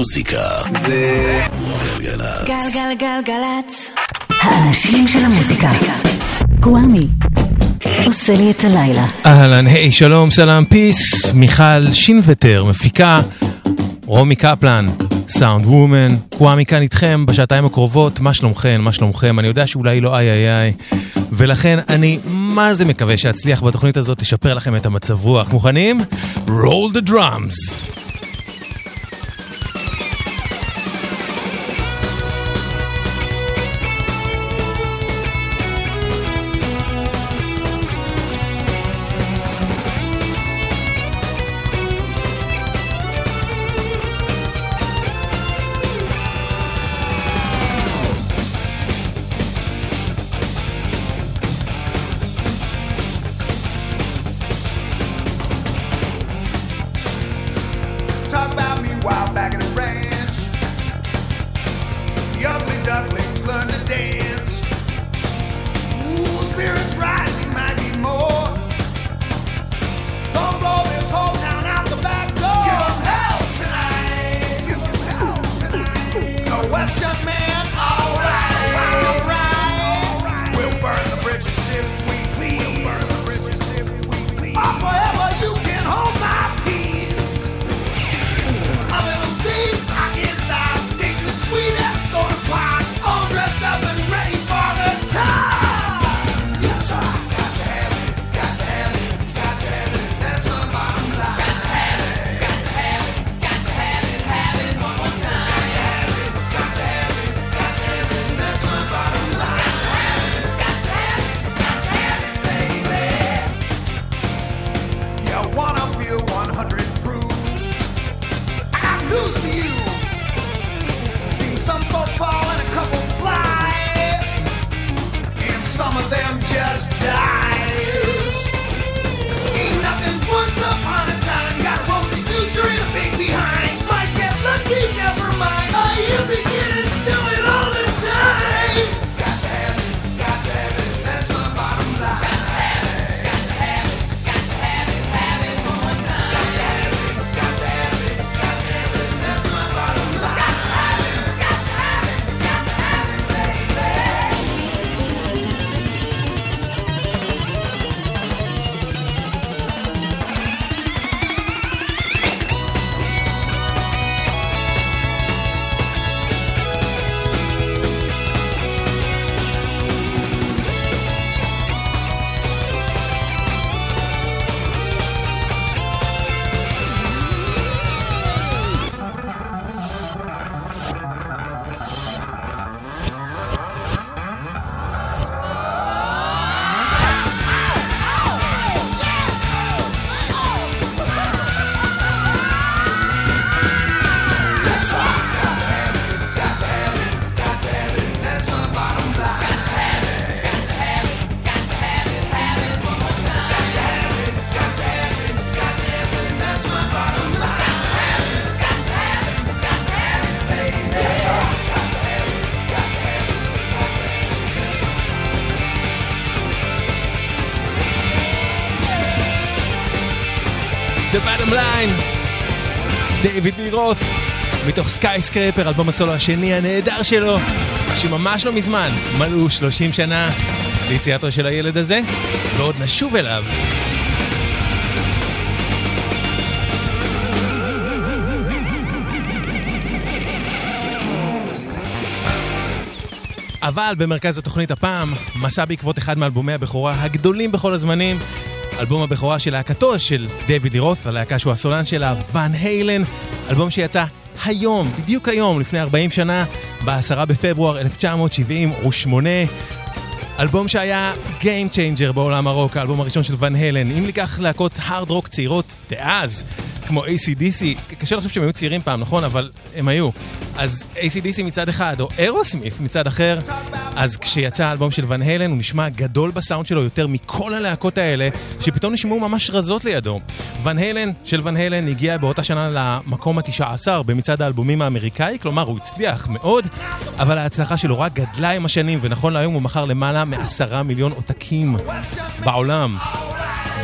המוזיקה זה גלגלצ. גלגלגלגלצ. האנשים של המוזיקה. גוואמי. עושה לי את הלילה. אהלן, היי, שלום, סלאם, פיס, מיכל שינווטר, מפיקה, רומי קפלן, סאונד וומן, קוואמי כאן איתכם בשעתיים הקרובות, מה שלומכם, מה שלומכם, אני יודע שאולי לא איי איי איי, ולכן אני מה זה מקווה שאצליח בתוכנית הזאת לשפר לכם את המצב רוח. מוכנים? roll the drums. The bottom line, דיוויד לי רות', מתוך Skyscraper, אלבום הסולו השני הנהדר שלו, שממש לא מזמן מלאו 30 שנה ליציאתו של הילד הזה, ועוד נשוב אליו. אבל במרכז התוכנית הפעם, מסע בעקבות אחד מאלבומי הבכורה הגדולים בכל הזמנים, אלבום הבכורה של להקתו של דיוויד לירוס, הלהקה שהוא הסולן שלה, ואן היילן, אלבום שיצא היום, בדיוק היום, לפני 40 שנה, ב-10 בפברואר 1978. אלבום שהיה Game Changer בעולם הרוק, האלבום הראשון של ואן הלן. אם ניקח להקות הארד רוק צעירות דאז, כמו ACDC, קשה לחשוב שהם היו צעירים פעם, נכון? אבל הם היו. אז ACDC מצד אחד, או אירוסמית מצד אחר, אז כשיצא האלבום של ואן הלן, הוא נשמע גדול בסאונד שלו יותר מכל הלהקות האלה, שפתאום נשמעו ממש רזות לידו. ואן הלן של ואן הלן הגיע באותה שנה למקום התשע עשר במצעד האלבומים האמריקאי, כלומר הוא הצליח מאוד, אבל ההצלחה שלו רק גדלה עם השנים, ונכון להיום הוא מכר למעלה מעשרה מיליון עותקים בעולם.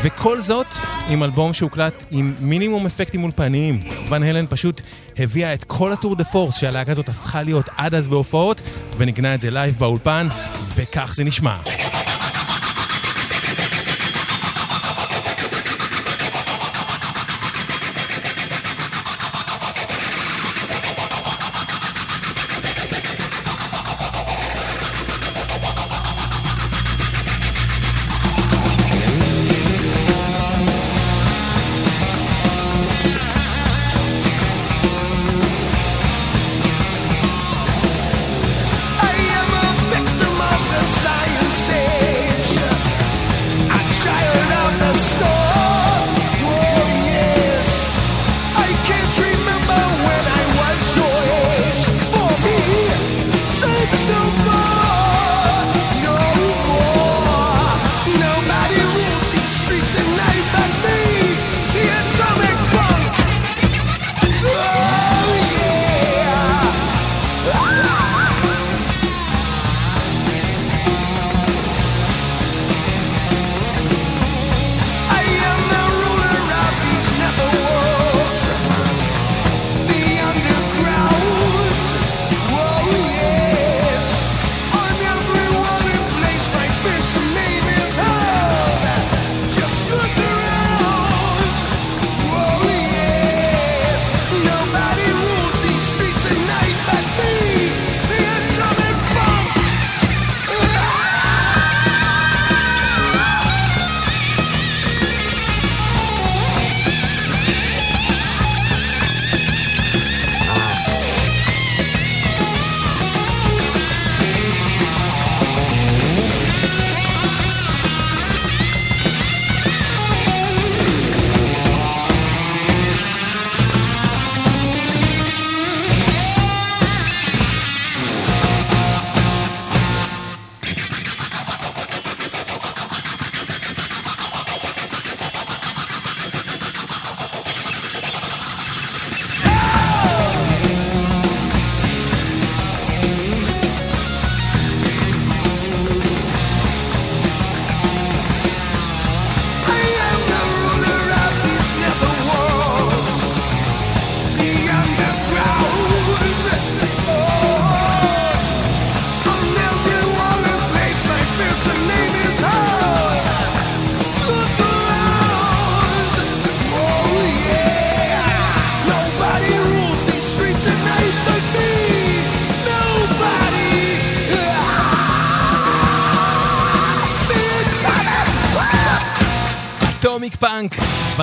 וכל זאת עם אלבום שהוקלט עם מינימום אפקטים אולפניים. ון הלן פשוט הביאה את כל הטור דה פורס שהלהקה הזאת הפכה להיות עד אז בהופעות, ונגנה את זה לייב באולפן, וכך זה נשמע.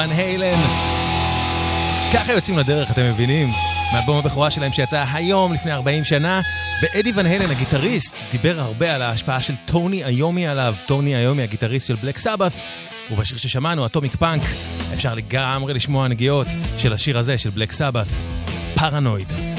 ון היילן. ככה יוצאים לדרך, אתם מבינים? מאלבום הבכורה שלהם שיצא היום לפני 40 שנה, ואדי ון היילן, הגיטריסט, דיבר הרבה על ההשפעה של טוני איומי עליו. טוני איומי, הגיטריסט של בלק סבת', ובשיר ששמענו, אטומיק פאנק, אפשר לגמרי לשמוע נגיעות של השיר הזה, של בלק סבת', פרנויד.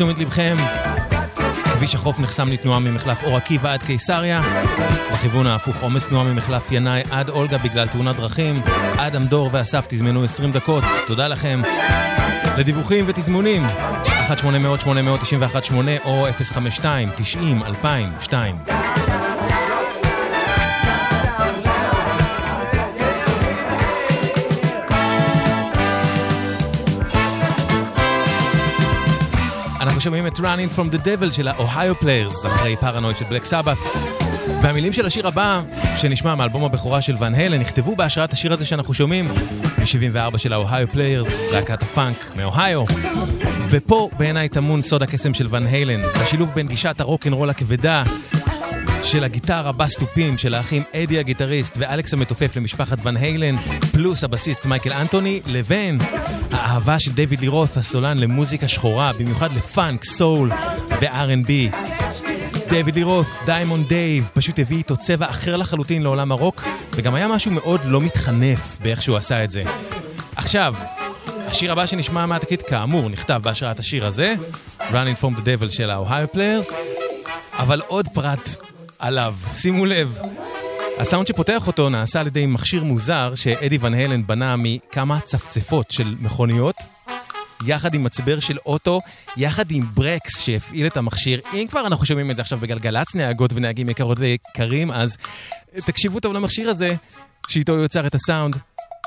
לתשומת לבכם, כביש החוף נחסם לתנועה ממחלף אור עקיבא עד קיסריה, בכיוון ההפוך עומס תנועה ממחלף ינאי עד אולגה בגלל תאונת דרכים, אדם דור ואסף תזמנו 20 דקות, תודה לכם. לדיווחים ותזמונים, 1-800-891-8 או 052-90-2002 אנחנו שומעים את Running From The Devil של האוהיו פליירס, אחרי Paranoid של בלק סבת. והמילים של השיר הבא, שנשמע מאלבום הבכורה של ון הלן, נכתבו בהשראת השיר הזה שאנחנו שומעים, מ-74 של האוהיו פליירס, להקת הפאנק מאוהיו. ופה בעיניי טמון סוד הקסם של ון הלן, השילוב בין גישת הרוקנרול הכבדה של הגיטרה בס תופים של האחים אדי הגיטריסט ואלכס המתופף למשפחת ון הלן, פלוס הבסיסט מייקל אנטוני, לבין האהבה של דיוויד לי רות', הסולן למוזיקה שחורה, במיוחד לפאנק, סול ו-R&B. דיוויד לי רות', דיימונד דייב, פשוט הביא איתו צבע אחר לחלוטין לעולם הרוק, וגם היה משהו מאוד לא מתחנף באיך שהוא עשה את זה. עכשיו, השיר הבא שנשמע מהתקליט כאמור נכתב בהשראת השיר הזה, Running From The Devil של האוהיו פליירס, אבל עוד פרט עליו, שימו לב. הסאונד שפותח אותו נעשה על ידי מכשיר מוזר שאדי ון הלן בנה מכמה צפצפות של מכוניות, יחד עם מצבר של אוטו, יחד עם ברקס שהפעיל את המכשיר. אם כבר אנחנו שומעים את זה עכשיו בגלגלצ, נהגות ונהגים יקרות ויקרים, אז תקשיבו טוב למכשיר הזה, שאיתו יוצר את הסאונד,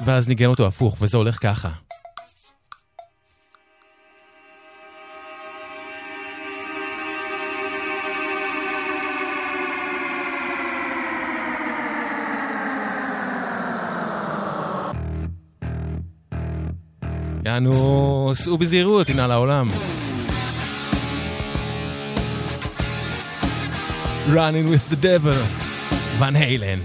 ואז ניגן אותו הפוך, וזה הולך ככה. יענו, סעו בזהירות, הנה לעולם. Running with the devil, Van Halen.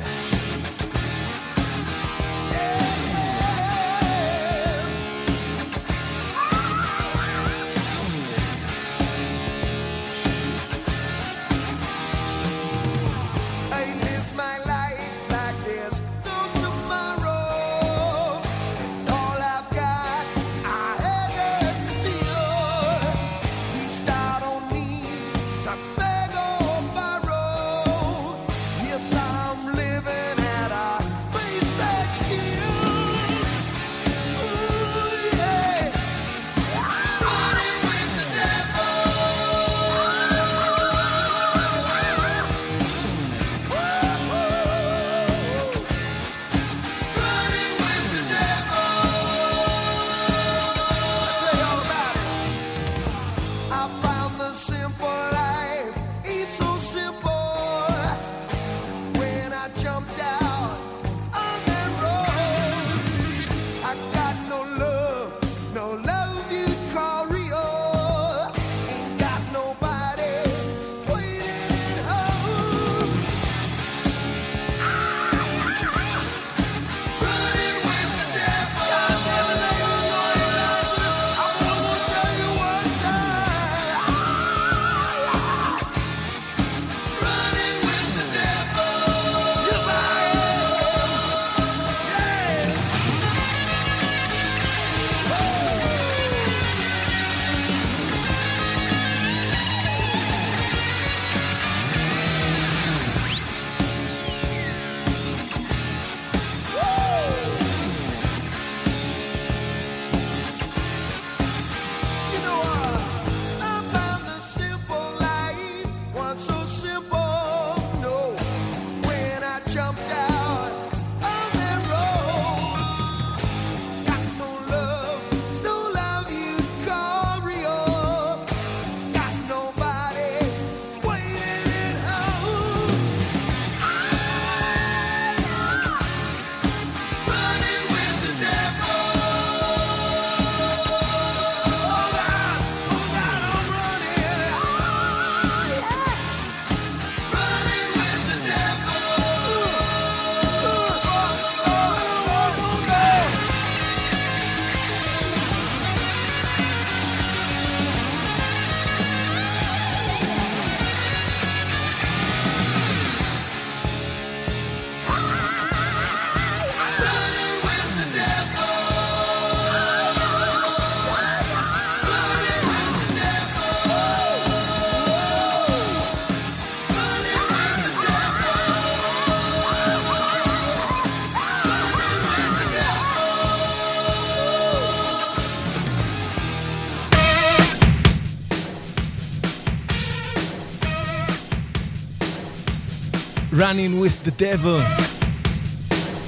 Running with the Devil.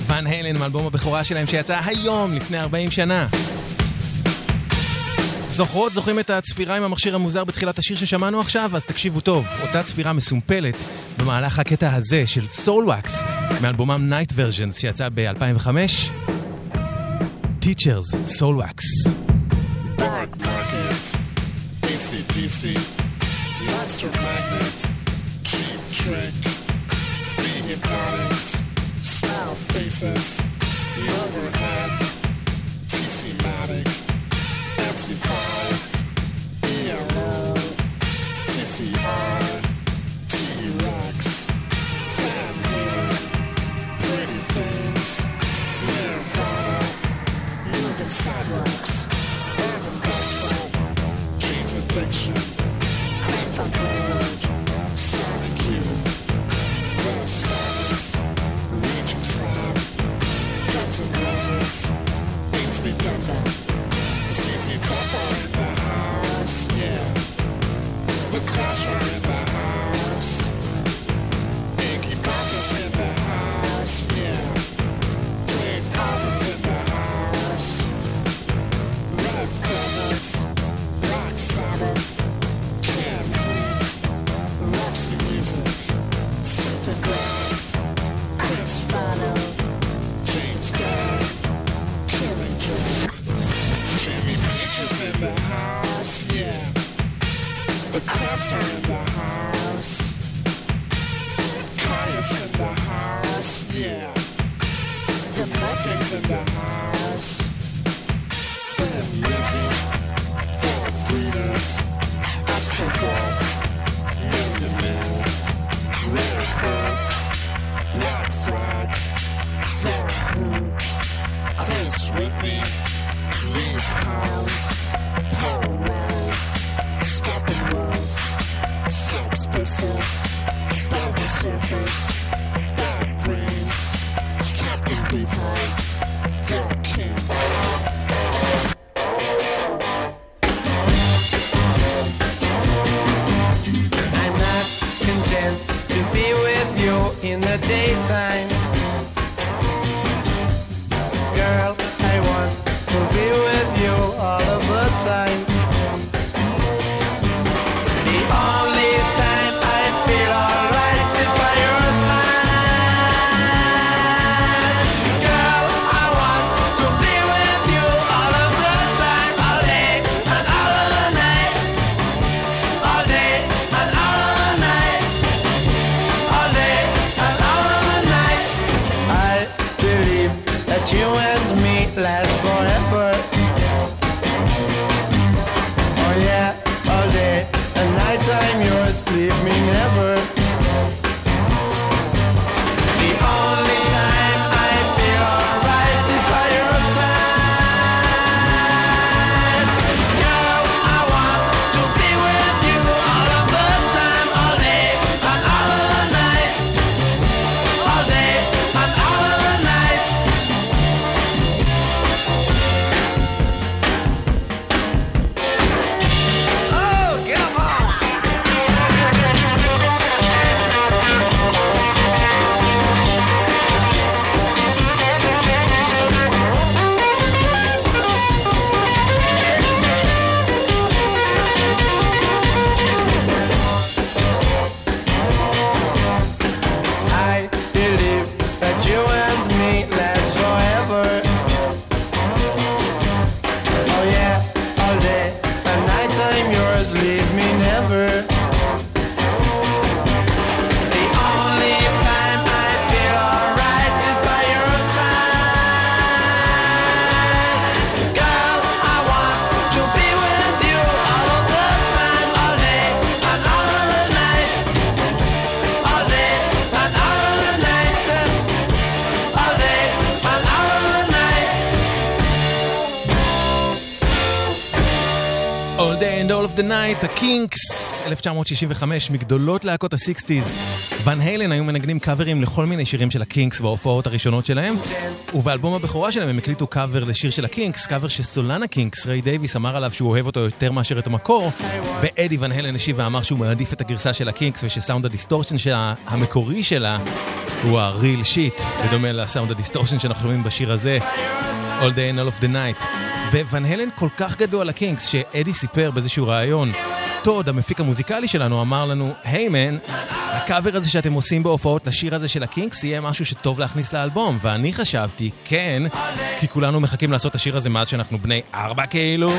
ון הלן מאלבום הבכורה שלהם שיצא היום לפני 40 שנה. זוכרות, זוכרים את הצפירה עם המכשיר המוזר בתחילת השיר ששמענו עכשיו? אז תקשיבו טוב, אותה צפירה מסומפלת במהלך הקטע הזה של סולוואקס מאלבומם Nite Versions שיצא ב-2005. Teachers, סולוואקס. Bad market, DC, DC, Monster Magnet. Texas. Surfers, Bubble Surfers, Bad Brains, Captain Beefheart. 1965, מגדולות להקות הסיקסטיז. ון היילן היו מנגנים קאברים לכל מיני שירים של הקינקס בהופעות הראשונות שלהם, ובאלבום הבכורה שלהם הם הקליטו קאבר לשיר של הקינקס, קאבר שסולן הקינקס, ריי דייוויס, אמר עליו שהוא אוהב אותו יותר מאשר את המקור, ואדי ון היילן השיב ואמר שהוא מעדיף את הגרסה של הקינקס ושסאונד הדיסטורשן שלה, המקורי שלה, הוא ה real shit, בדומה לסאונד הדיסטורשן שאנחנו שומעים בשיר הזה, All Day and All of the Night. וון הלן כל כך גדול על הקינקס, שאדי סיפר באיזשהו ראיון טוד, המפיק המוזיקלי שלנו, אמר לנו, היי hey man, הקאבר הזה שאתם עושים בהופעות לשיר הזה של הקינקס יהיה משהו שטוב להכניס לאלבום. ואני חשבתי, כן, כי כולנו מחכים לעשות את השיר הזה מאז שאנחנו בני ארבע כאילו.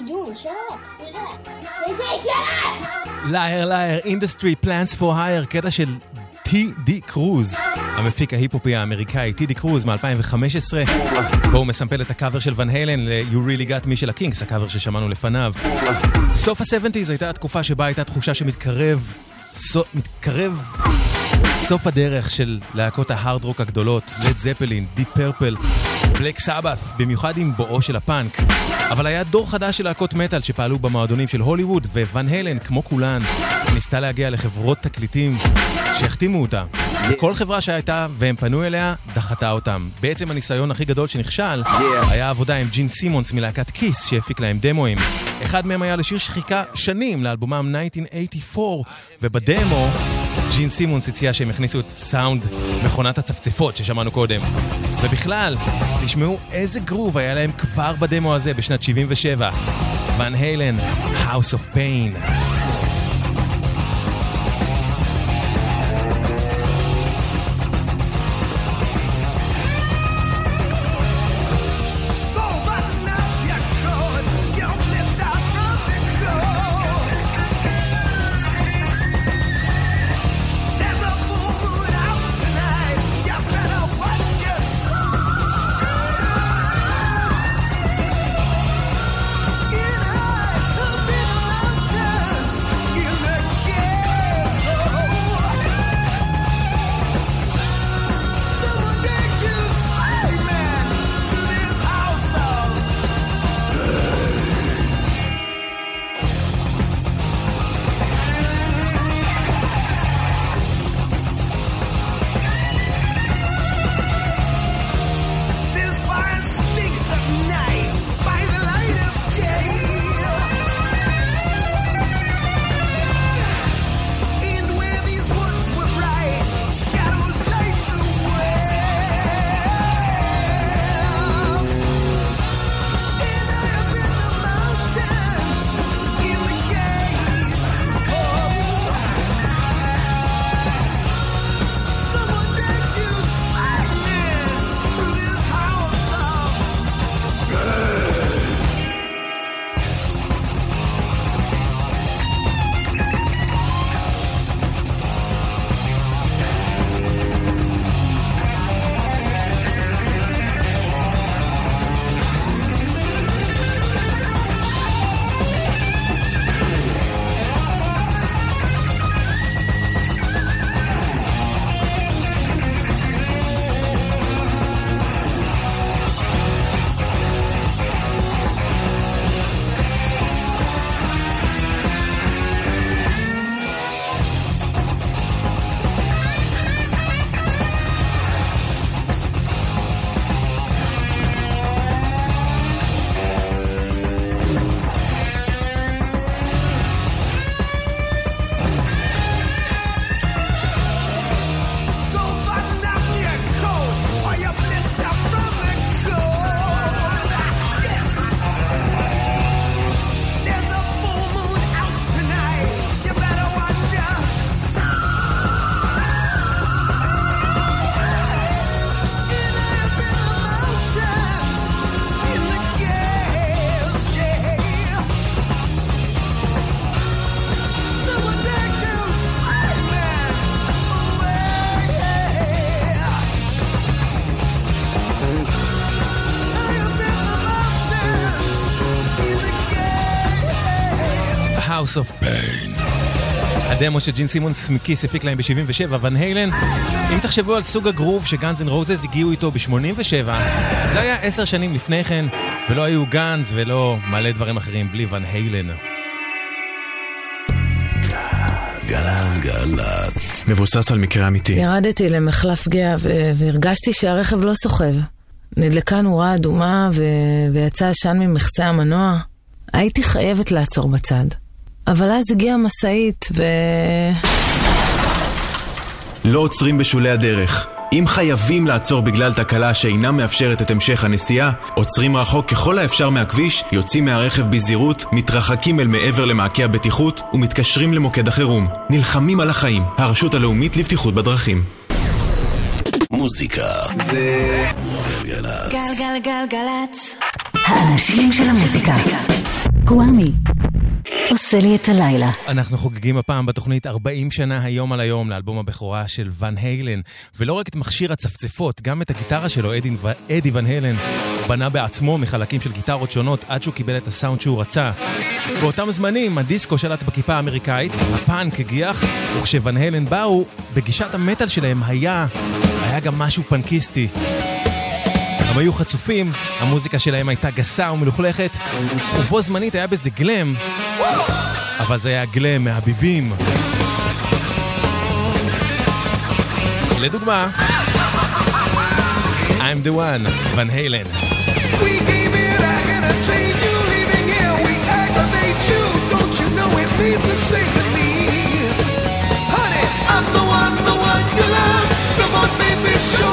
You doing? Shut up. Liar, Industry Plans for Hire, קטע של טי.די קרוז, המפיק ההיפ-הופי האמריקאי טי.די קרוז מ-2015, בו הוא מסמפל את הקאבר של ון הלן ל-You Really Got Me של הקינקס, הקאבר ששמענו לפניו. סוף ה-70's הייתה התקופה שבה הייתה תחושה שמתקרב, מתקרב סוף הדרך של להקות ההארד רוק הגדולות, לד זפלין, דיפ פרפל, בלק סבת, במיוחד עם בואו של הפאנק. אבל היה דור חדש של להקות מטאל שפעלו במועדונים של הוליווד, וואן הלן, כמו כולן, ניסתה להגיע לחברות תקליטים שהחתימו אותה. כל חברה שהייתה והם פנו אליה, דחתה אותם. בעצם הניסיון הכי גדול שנכשל, היה עבודה עם ג'ין סימונס מלהקת קיס, שהפיק להם דמואים. אחד מהם היה לשיר שחיכה שנים לאלבומם 1984, ובדמו ג'ין סימונס הציע שהם יכניסו את סאונד מכונת הצפצפות ששמענו קודם. ובכלל, תשמעו איזה גרוב היה להם כבר בדמו הזה בשנת 77. ון הלן, House of Pain. הדמו שג'ין סימונס מקיס הפיק להם ב-77, ון הלן, אם תחשבו על סוג הגרוב שגאנז אנד רוזס הגיעו איתו ב-87, זה היה עשר שנים לפני כן, ולא היו גאנז ולא מלא דברים אחרים בלי ון הלן. גלגלצ. מבוסס על מקרה אמיתי. ירדתי למחלף גאה והרגשתי שהרכב לא סוחב. נדלקה נורה אדומה ו- ויצא עשן ממכסה המנוע. הייתי חייבת לעצור בצד. אבל אז הגיעה משאית ו... לא עוצרים בשולי הדרך. אם חייבים לעצור בגלל תקלה שאינה מאפשרת את המשך הנסיעה, עוצרים רחוק ככל האפשר מהכביש, יוצאים מהרכב בזהירות, מתרחקים אל מעבר למעקה הבטיחות ומתקשרים למוקד החירום. נלחמים על החיים, הרשות הלאומית לבטיחות בדרכים. מוזיקה זה גלגלצ. גלגלגלגלצ. האנשים של המוזיקה. קוואמי. עושה לי את הלילה. אנחנו חוגגים הפעם בתוכנית 40 שנה היום על היום לאלבום הבכורה של ון היילן. ולא רק את מכשיר הצפצפות, גם את הגיטרה שלו, אדי, אדי ון היילן, בנה בעצמו מחלקים של גיטרות שונות עד שהוא קיבל את הסאונד שהוא רצה. באותם זמנים הדיסקו שלט בכיפה האמריקאית, הפאנק הגיח, וכשוון היילן באו, בגישת המטאל שלהם היה, היה גם משהו פאנקיסטי. הם היו חצופים, המוזיקה שלהם הייתה גסה ומלוכלכת, ובו זמנית היה בזה גלם, אבל זה היה גלם מהביבים. לדוגמה, I'm the one, ון היילן. Honey, show.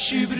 Şibri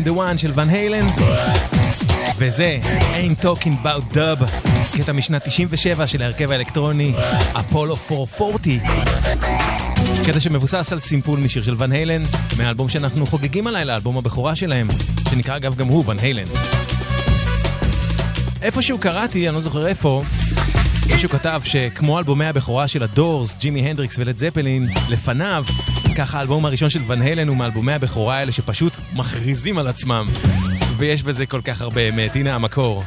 I'm the one של ון היילן. וזה Ain't Talking About Dub, קטע משנת 97 של ההרכב האלקטרוני אפולו 440. קטע שמבוסס על סימפול משיר של ון היילן, מהאלבום שאנחנו חוגגים הלילה, אלבום הבכורה שלהם, שנקרא אגב גם הוא ון היילן. איפשהו קראתי, אני לא זוכר איפה, מישהו כתב שכמו אלבומי הבכורה של הדורס, ג'ימי הנדריקס ולד זפלין, לפניו, ככה האלבום הראשון של ון הלן הוא מאלבומי הבכורה האלה שפשוט מכריזים על עצמם, ויש בזה כל כך הרבה אמת. הנה המקור.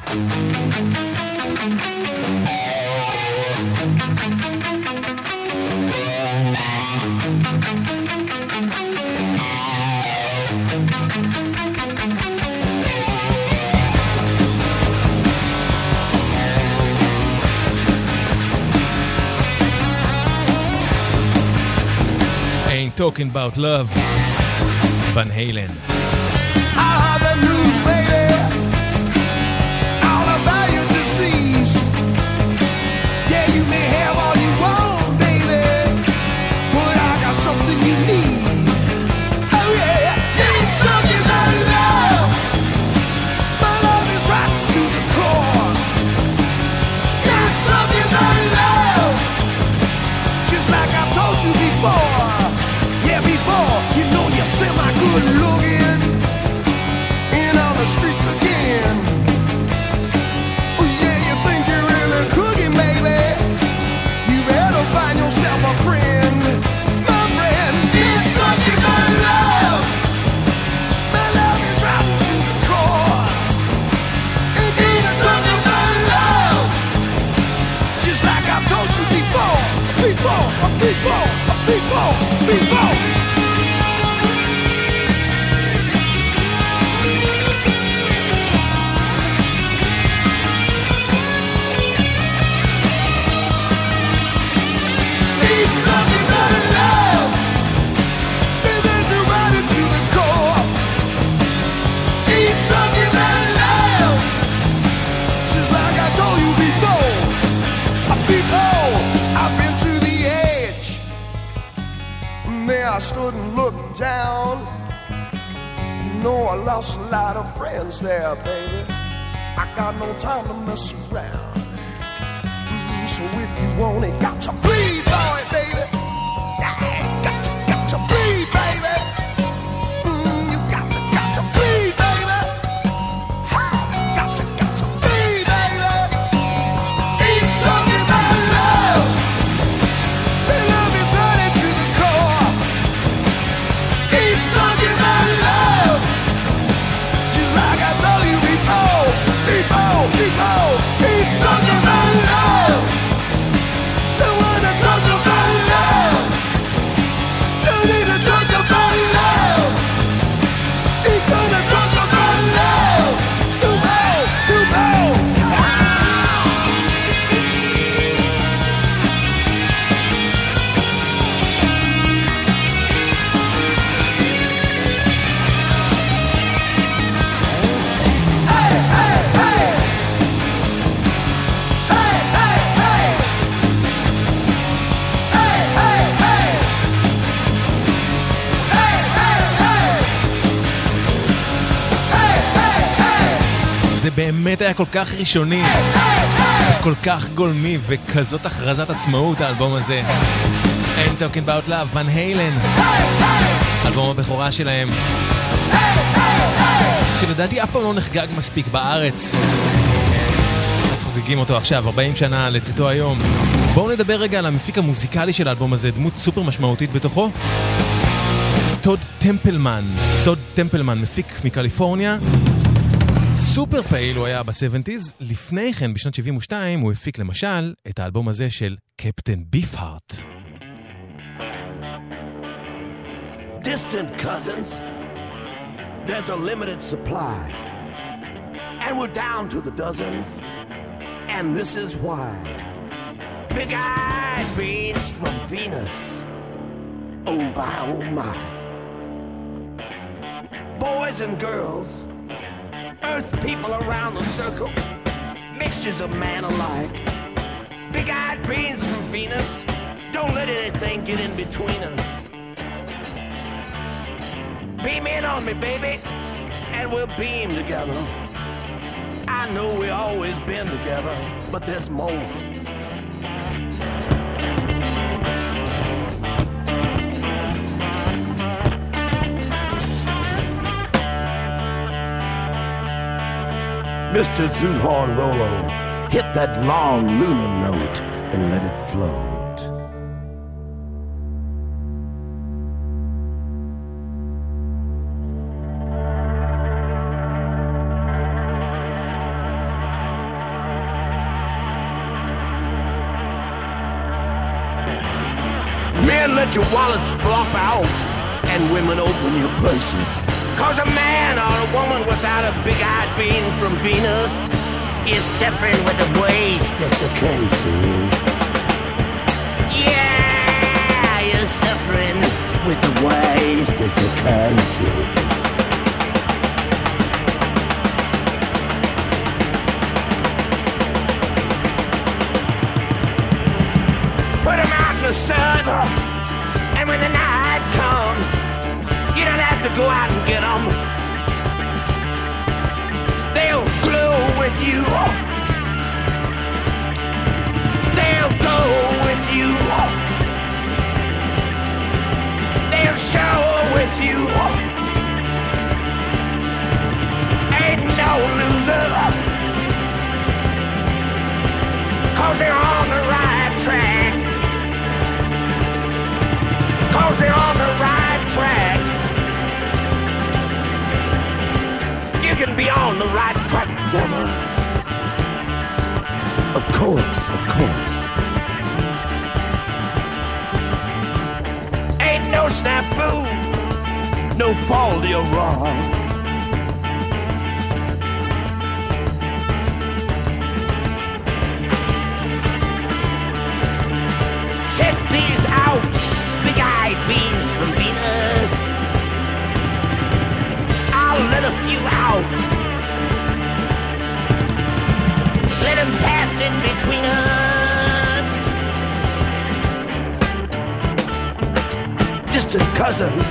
talking about love. Van Halen. lose, baby. היה כל כך ראשוני, כל כך גולמי וכזאת הכרזת עצמאות האלבום הזה. Ain't Talkin' 'Bout Love, ון היילן, אלבום הבכורה שלהם, שלדעתי אף פעם לא נחגג מספיק בארץ. אז חוגגים אותו עכשיו, 40 שנה לצאתו היום. בואו נדבר רגע על המפיק המוזיקלי של האלבום הזה, דמות סופר משמעותית בתוכו. טוד טמפלמן, טוד טמפלמן, מפיק מקליפורניה. סופר פעיל הוא היה ב-70's. לפני כן, בשנת 72, הוא הפיק למשל את האלבום הזה של קפטן ביפהארט. Distant cousins, there's a limited supply. And we're down to the dozens, and this is why. Big eyed beans from Venus. Oh my, oh my. Boys and girls, earth people around the circle, mixtures of man alike. Big eyed beings from Venus, don't let anything get in between us. Beam in on me, baby, and we'll beam together. I know we always been together, but there's more. Mr. Zoothorn Rolo, hit that long lunar note and let it float. Men, let your wallets flop out, and women open your purses. Cause a man or a woman without a big-eyed being from Venus is suffering with a waist that's a cases. Yeah, you're suffering with the waist that's a. Put 'em out in the sun, and when the night to go out and get 'em. They'll glow with you. They'll go with you. They'll shower with you. Ain't no losers. Cause they're on the right track. Cause they're on the right track. You can be on the right track together. Of course, of course. Ain't no snafu, no fault you're wrong. Out. Let them pass in between us. Distant cousins,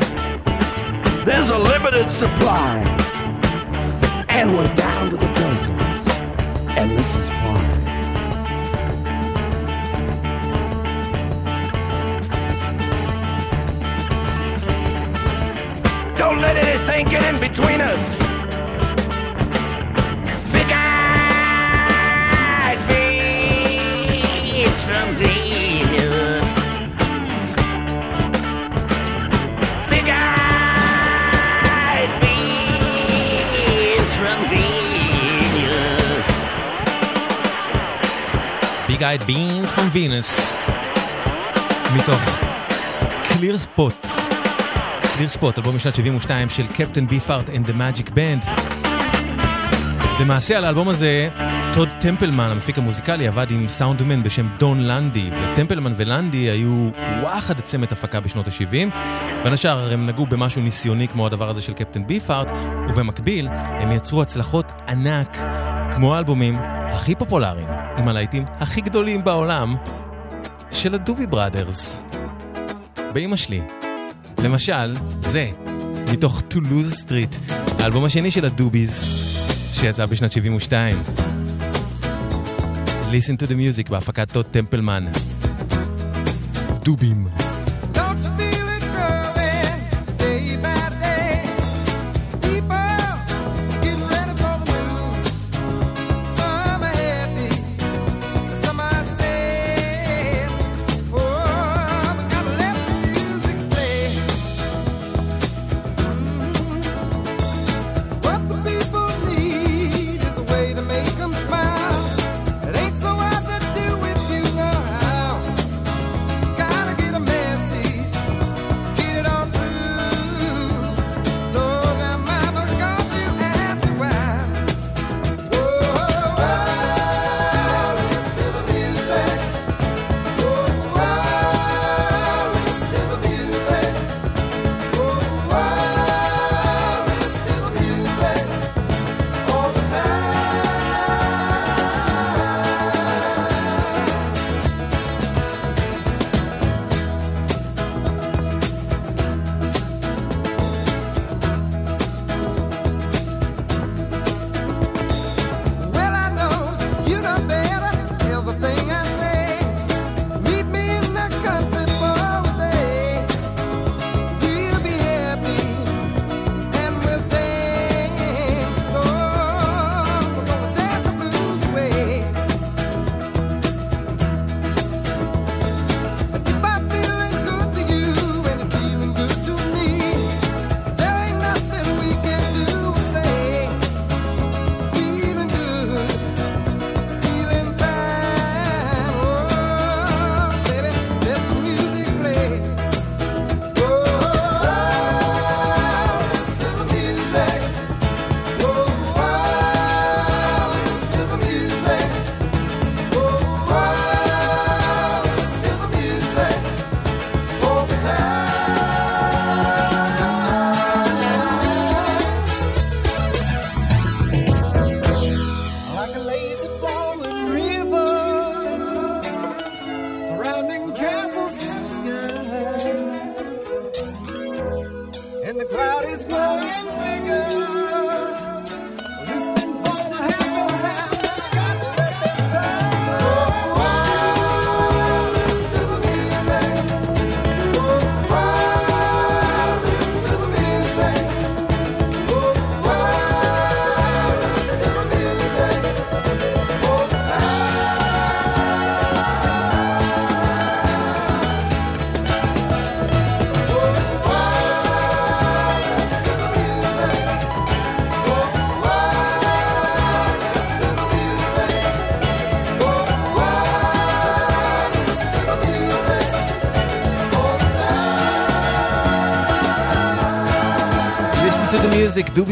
there's a limited supply. And we're down to the dozens. And this is why. Don't let anything get in between us. אייד בינס פרום וינוס. מתוך קליר ספוט. קליר ספוט, אלבום משנת 72 של קפטן ביפארט and the Magic Band. למעשה על האלבום הזה, טוד טמפלמן, המפיק המוזיקלי, עבד עם סאונדמן בשם דון לנדי, וטמפלמן ולנדי היו וואחד צמד הפקה בשנות ה-70. בין השאר הם נגעו במשהו ניסיוני כמו הדבר הזה של קפטן ביפארט, ובמקביל הם יצרו הצלחות ענק, כמו האלבומים הכי פופולריים, עם הלהיטים הכי גדולים בעולם, של הדובי בראדרס. באמא שלי. למשל, זה, מתוך Toulouse Street, האלבום השני של הדוביז, שיצא בשנת 72. Listen to the music בהפקת טוד טמפלמן. דובים.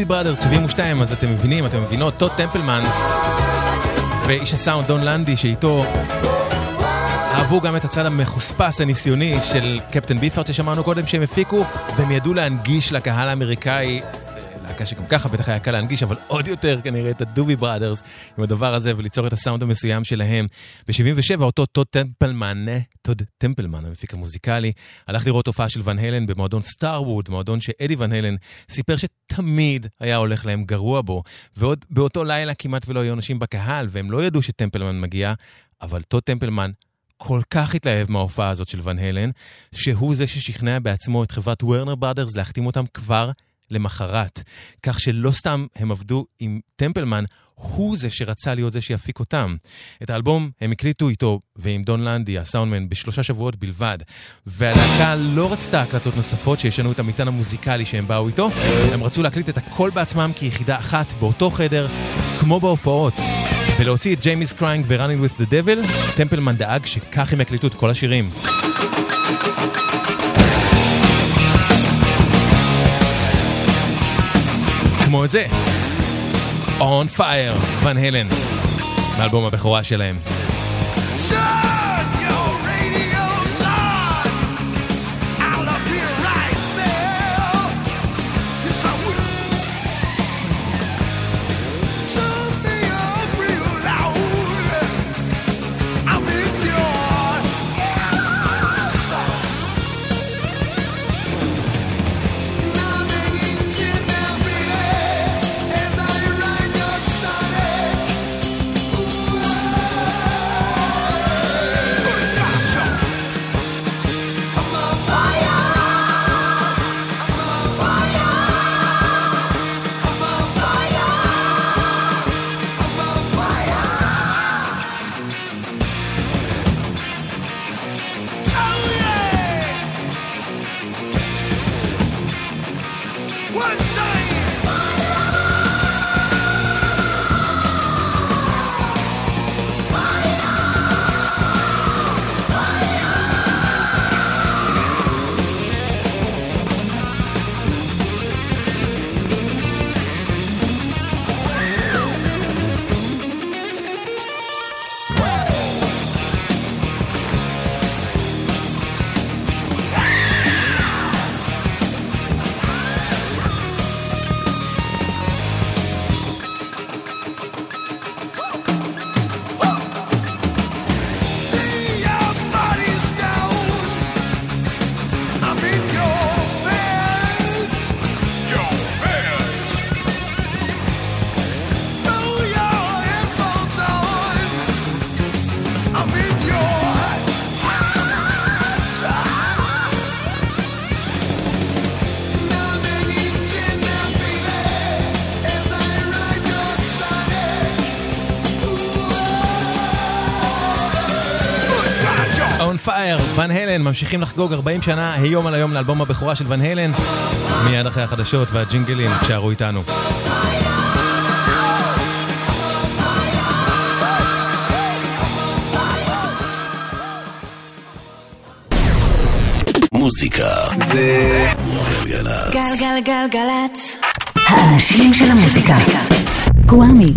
דובי בראדרס 72, אז אתם מבינים, אתם מבינות, טוד טמפלמן ואיש הסאונד דון לנדי שאיתו אהבו גם את הצד המחוספס הניסיוני של קפטן ביפארט ששמענו קודם שהם הפיקו, והם ידעו להנגיש לקהל האמריקאי, להקה שגם ככה בטח היה קל להנגיש, אבל עוד יותר כנראה את הדובי בראדרס עם הדבר הזה וליצור את הסאונד המסוים שלהם. ב-77 אותו טוד טמפלמן, טוד טמפלמן, המפיק המוזיקלי, הלך לראות הופעה של ון הלן במועדון סטארווד, מועדון שאדי ון הלן סיפר שתמיד היה הולך להם גרוע בו, ועוד באותו לילה כמעט ולא היו אנשים בקהל, והם לא ידעו שטמפלמן מגיע, אבל טוד טמפלמן כל כך התלהב מההופעה הזאת של ון הלן, שהוא זה ששכנע בעצמו את חברת וורנר בראדרס להחתים אותם כבר למחרת. כך שלא סתם הם עבדו עם טמפלמן, הוא זה שרצה להיות זה שיפיק אותם. את האלבום הם הקליטו איתו ועם דון לנדי, הסאונדמן, בשלושה שבועות בלבד. והלהקה לא רצתה הקלטות נוספות שישנו את המטען המוזיקלי שהם באו איתו. הם רצו להקליט את הכל בעצמם כיחידה אחת באותו חדר, כמו בהופעות. ולהוציא את Jamie's Cryin' ו-Running with the Devil, טמפלמן דאג שכך הם יקליטו את כל השירים. כמו את זה, On Fire, ון הלן, מאלבום הבכורה שלהם. Turn ון הלן, ממשיכים לחגוג 40 שנה היום על היום לאלבום הבכורה של ון הלן. מיד אחרי החדשות והג'ינגלים, תשארו איתנו. מוזיקה זה גלגלצ. גלגלגלגלצ. האנשים של המוזיקה. גוואמי.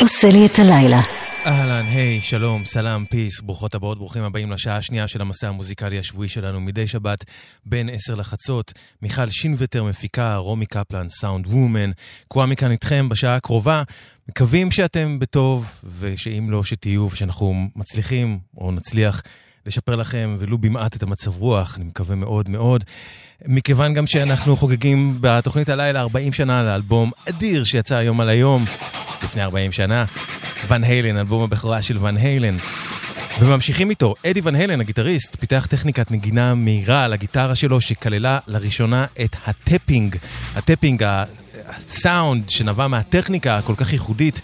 עושה לי את הלילה. אהלן, היי, שלום, סלאם, פיס, ברוכות הבאות, ברוכים הבאים לשעה השנייה של המסע המוזיקלי השבועי שלנו מדי שבת בין עשר לחצות. מיכל שינווטר מפיקה, רומי קפלן, סאונד וומן. קוואמי כאן איתכם בשעה הקרובה. מקווים שאתם בטוב, ושאם לא, שתהיו, ושאנחנו מצליחים, או נצליח, לשפר לכם ולו במעט את המצב רוח, אני מקווה מאוד מאוד. מכיוון גם שאנחנו חוגגים בתוכנית הלילה 40 שנה לאלבום אדיר שיצא היום על היום, לפני 40 שנה, ון הלן, אלבום הבכורה של ון הלן. וממשיכים איתו, אדי ון הלן, הגיטריסט, פיתח טכניקת נגינה מהירה על הגיטרה שלו, שכללה לראשונה את ה tapping. ה tapping, הסאונד שנבע מהטכניקה הכל כך ייחודית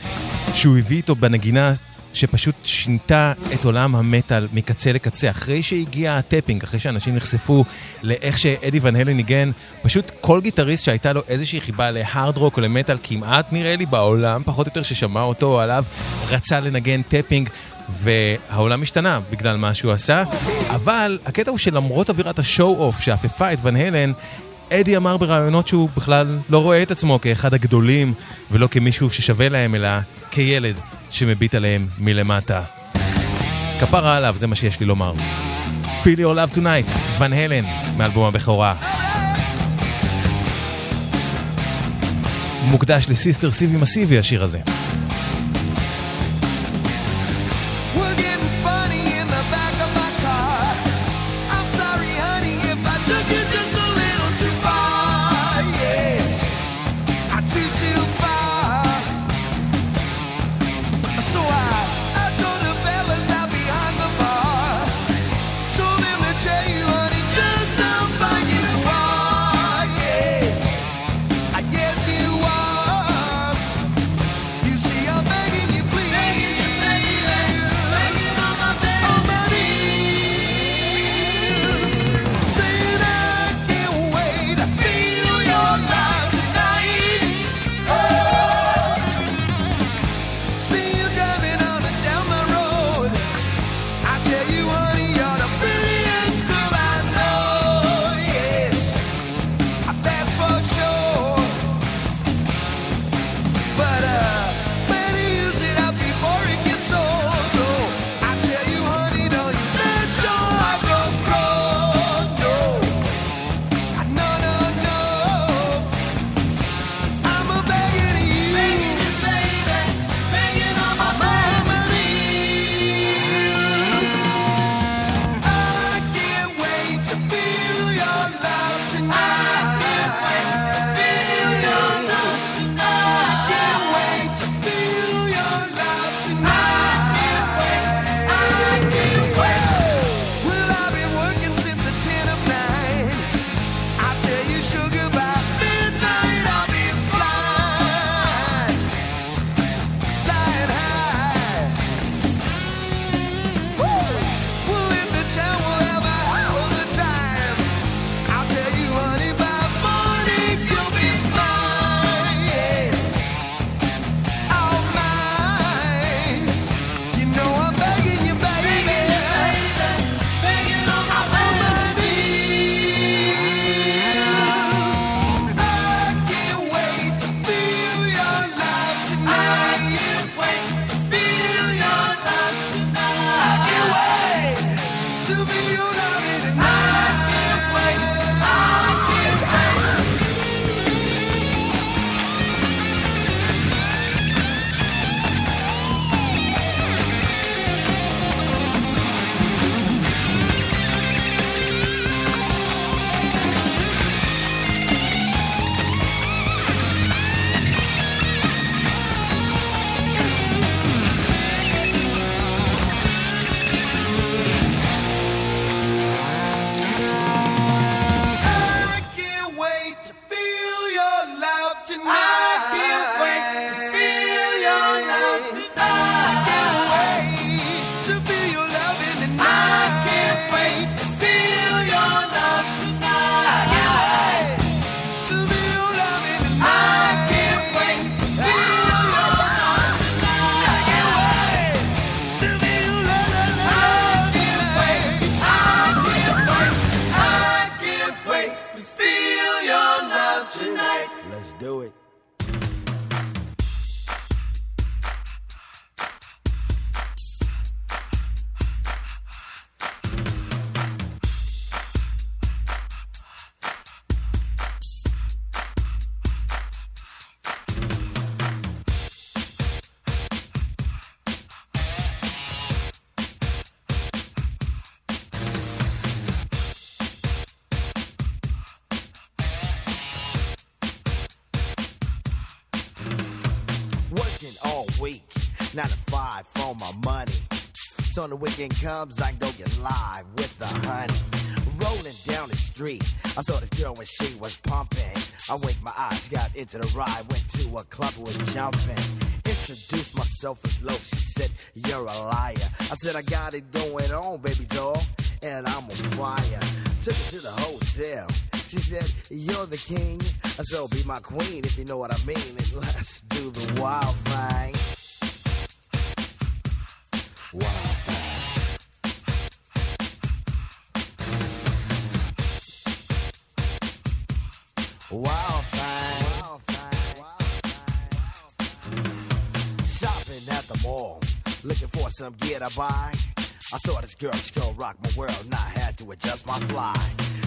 שהוא הביא איתו בנגינה שפשוט שינתה את עולם המטאל מקצה לקצה. אחרי שהגיע ה tapping, אחרי שאנשים נחשפו לאיך שאדי ון הלן ניגן, פשוט כל גיטריסט שהייתה לו איזושהי חיבה להארד רוק או למטאל, כמעט נראה לי בעולם, פחות או יותר ששמע אותו או עליו, רצה לנגן tapping. והעולם השתנה בגלל מה שהוא עשה, אבל הקטע הוא שלמרות אווירת ה show-off שאפפה את ון הלן, אדי אמר בראיונות שהוא בכלל לא רואה את עצמו כאחד הגדולים, ולא כמישהו ששווה להם, אלא כילד שמביט עליהם מלמטה. כפרה עליו, זה מה שיש לי לומר. Feel Your Love Tonight, ון הלן, מאלבום הבכורה. מוקדש לסיסטר סיבי מסיבי השיר הזה. on the weekend comes, I go get live with the honey. Rolling down the street, I saw this girl when she was pumping. I winked my eyes, got into the ride, went to a club, was jumping. Introduced myself as low, she said, You're a liar. I said, I got it going on, baby doll, and I'm a fire. Took her to the hotel. She said, You're the king, so be my queen if you know what I mean, and let's do the wild thing. Wow. Wild thing. Shopping at the mall, looking for some gear to buy. I saw this girl, she gon' rock my world, and I had to adjust my fly.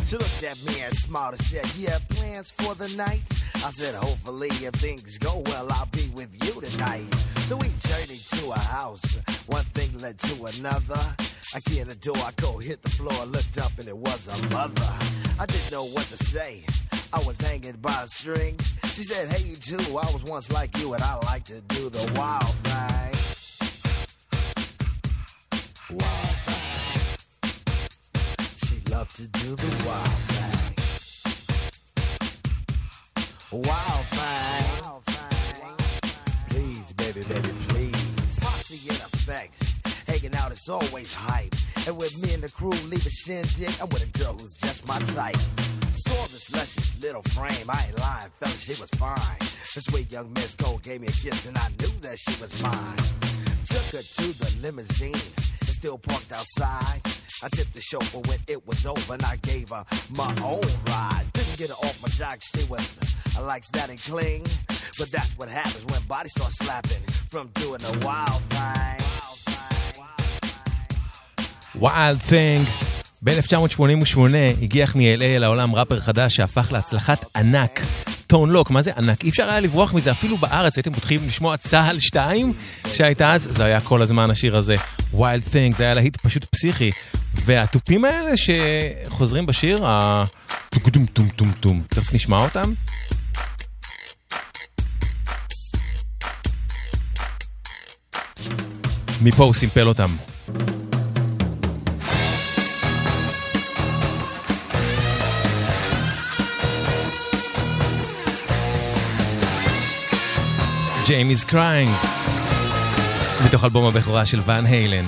She looked at me and smiled and said, You have plans for the night? I said, Hopefully, if things go well, I'll be with you tonight. So we journeyed to a house, one thing led to another. I get in the door, I go hit the floor, looked up, and it was a mother. I didn't know what to say. I was hanging by a string. She said, Hey, you too. I was once like you, and I like to do the wild thing. Wild thing. She loved to do the wild thing. Wild thing. Please, baby, baby, please. Posse in effect. Hanging out is always hype. And with me and the crew leave a shindig, I'm with a girl who's just my type. Luscious little frame. I ain't lying, fella, she was fine. This sweet young Miss Cole gave me a kiss, and I knew that she was mine. Took her to the limousine. It's still parked outside. I tipped the chauffeur when it was over, and I gave her my own ride. Didn't get her off my jock, she was. I likes that cling, but that's what happens when bodies start slapping from doing the wild thing. Wild Thing. ב-1988 הגיח מ-LA אל העולם ראפר חדש שהפך להצלחת ענק. טון לוק, מה זה ענק? אי אפשר היה לברוח מזה אפילו בארץ, הייתם פותחים לשמוע צה"ל 2 שהייתה אז, זה היה כל הזמן השיר הזה. Wild Thing, זה היה להיט פשוט פסיכי. והתופים האלה שחוזרים בשיר, ה... טום טום טום טום, תכף נשמע אותם. מפה הוא סימפל אותם. Jamie's Crying, מתוך אלבום הבכורה של ואן היילן.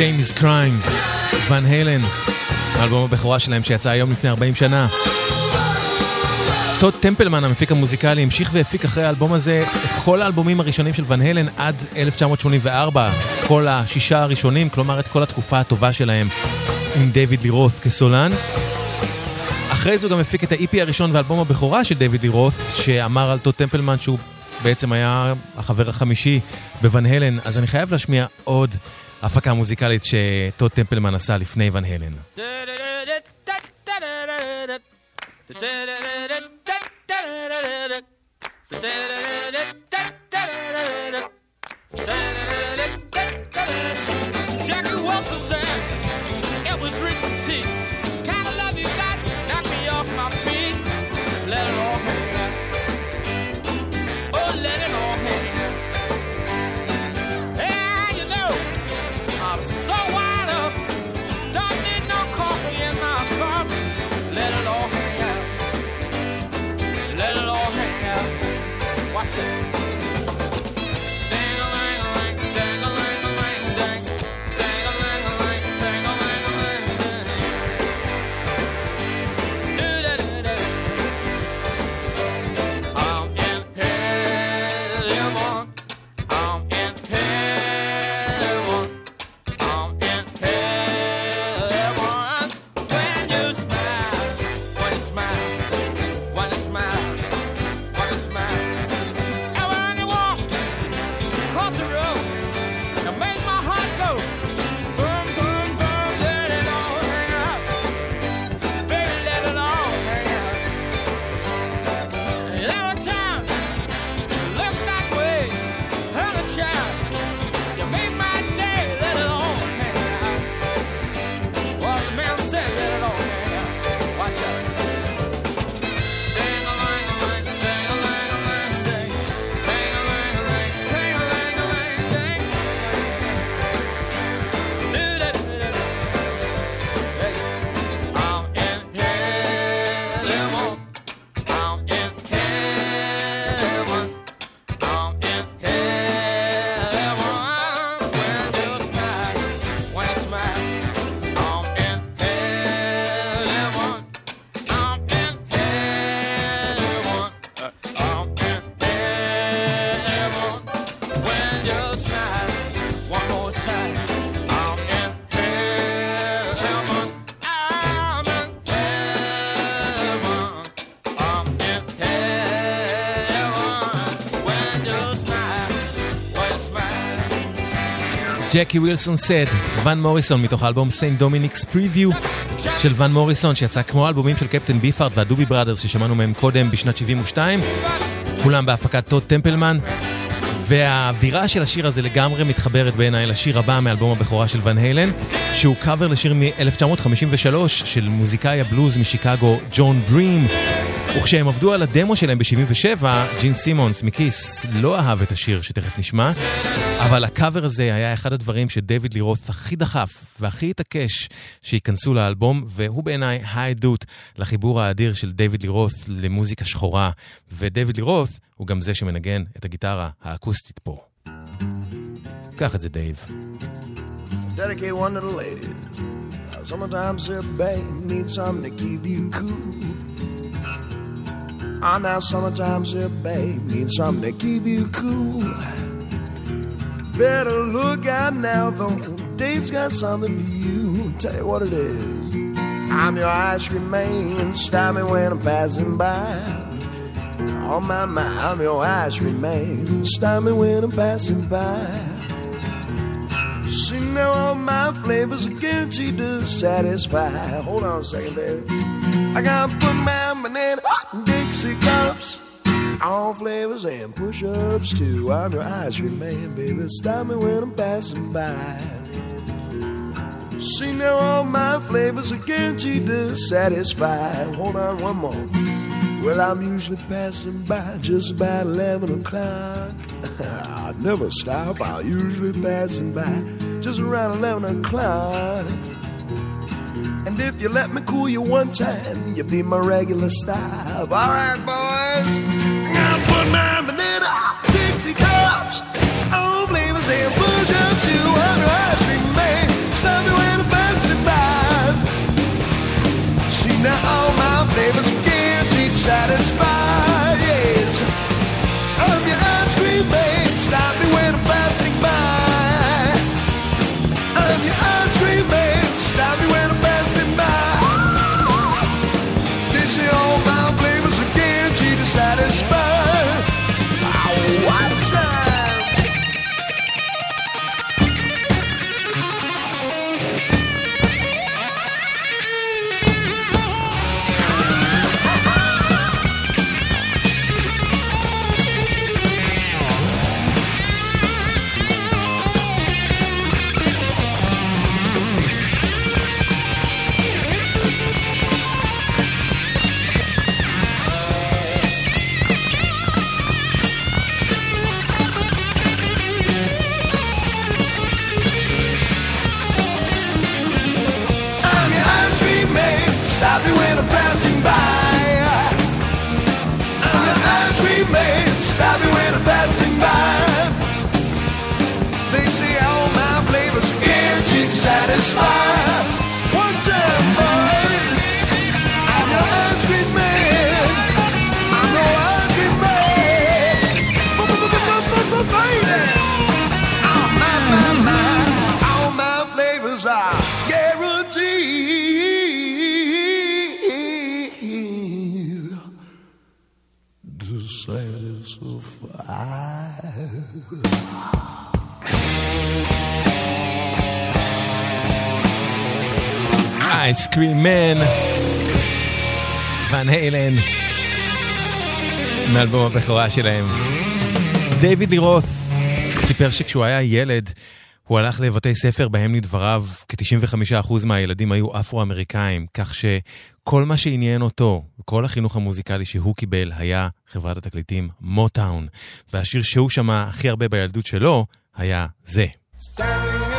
Jamie's Crying, ואן היילן, האלבום הבכורה שלהם שיצא היום לפני 40 שנה. טוד טמפלמן, המפיק המוזיקלי, המשיך והפיק אחרי האלבום הזה את כל האלבומים הראשונים של ון הלן עד 1984, כל השישה הראשונים, כלומר את כל התקופה הטובה שלהם עם דיוויד לירוס כסולן. אחרי זה הוא גם הפיק את ה-EP הראשון ואלבום הבכורה של דיוויד לירוס, שאמר על טוד טמפלמן שהוא בעצם היה החבר החמישי בוון הלן, אז אני חייב להשמיע עוד הפקה מוזיקלית שטוד טמפלמן עשה לפני ון הלן. Jackie Wilson said it was written Watch this. Jackie Wilson Said, ון מוריסון מתוך האלבום Saint Dominic's Preview של ון מוריסון שיצא כמו האלבומים של קפטן ביפארד והדובי בראדרס ששמענו מהם קודם בשנת 72, כולם בהפקת טוד טמפלמן. והאווירה של השיר הזה לגמרי מתחברת בעיניי לשיר הבא מאלבום הבכורה של ון הלן, שהוא קאבר לשיר מ-1953 של מוזיקאי הבלוז משיקגו ג'ון דרים. וכשהם עבדו על הדמו שלהם ב-77, ג'ין סימונס מ Kiss לא אהב את השיר שתכף נשמע, אבל הקאבר הזה היה אחד הדברים שדייוויד לי רות' הכי דחף והכי התעקש שייכנסו לאלבום, והוא בעיניי העדות לחיבור האדיר של דייוויד לי רות' למוזיקה שחורה. ודייוויד לי רות' הוא גם זה שמנגן את הגיטרה האקוסטית פה. קח את זה דייב. Dedicate one to the Summertime's here, babe, need something to keep you cool. Ah, now summertime's here, babe, need something to keep you cool. Better look out now, though. Dave's got something for you. Tell you what it is. I'm your ice cream man. Stop me when I'm passing by. On my mind, I'm your ice cream man. Stop me when I'm passing by. See now all my flavors are guaranteed to satisfy. Hold on a second, baby. I gotta put my banana Dixie cups. All flavors and push-ups too. I'm your ice cream man, baby. Stop me when I'm passing by. See now all my flavors are guaranteed to satisfy. Hold on one more. Well, I'm usually passing by just about 11 o'clock. I never stop, I'm usually passing by just around 11 o'clock. And if you let me cool you one time, you'll be my regular stop. All right, boys. I'm put my vanilla Dixie cups on flavors and push up to under ice cream man. Stop me when I'm passing by. See now satisfied. stop when I'm passing by. They say all my flavors satisfy. Ice Cream Man, ון היילן, מאלבום הבכורה שלהם. דייוויד לירוס סיפר שכשהוא היה ילד, הוא הלך לבתי ספר בהם לדבריו כ-95% מהילדים היו אפרו-אמריקאים, כך שכל מה שעניין אותו, כל החינוך המוזיקלי שהוא קיבל, היה חברת התקליטים מוטאון. והשיר שהוא שמע הכי הרבה בילדות שלו היה זה. Stand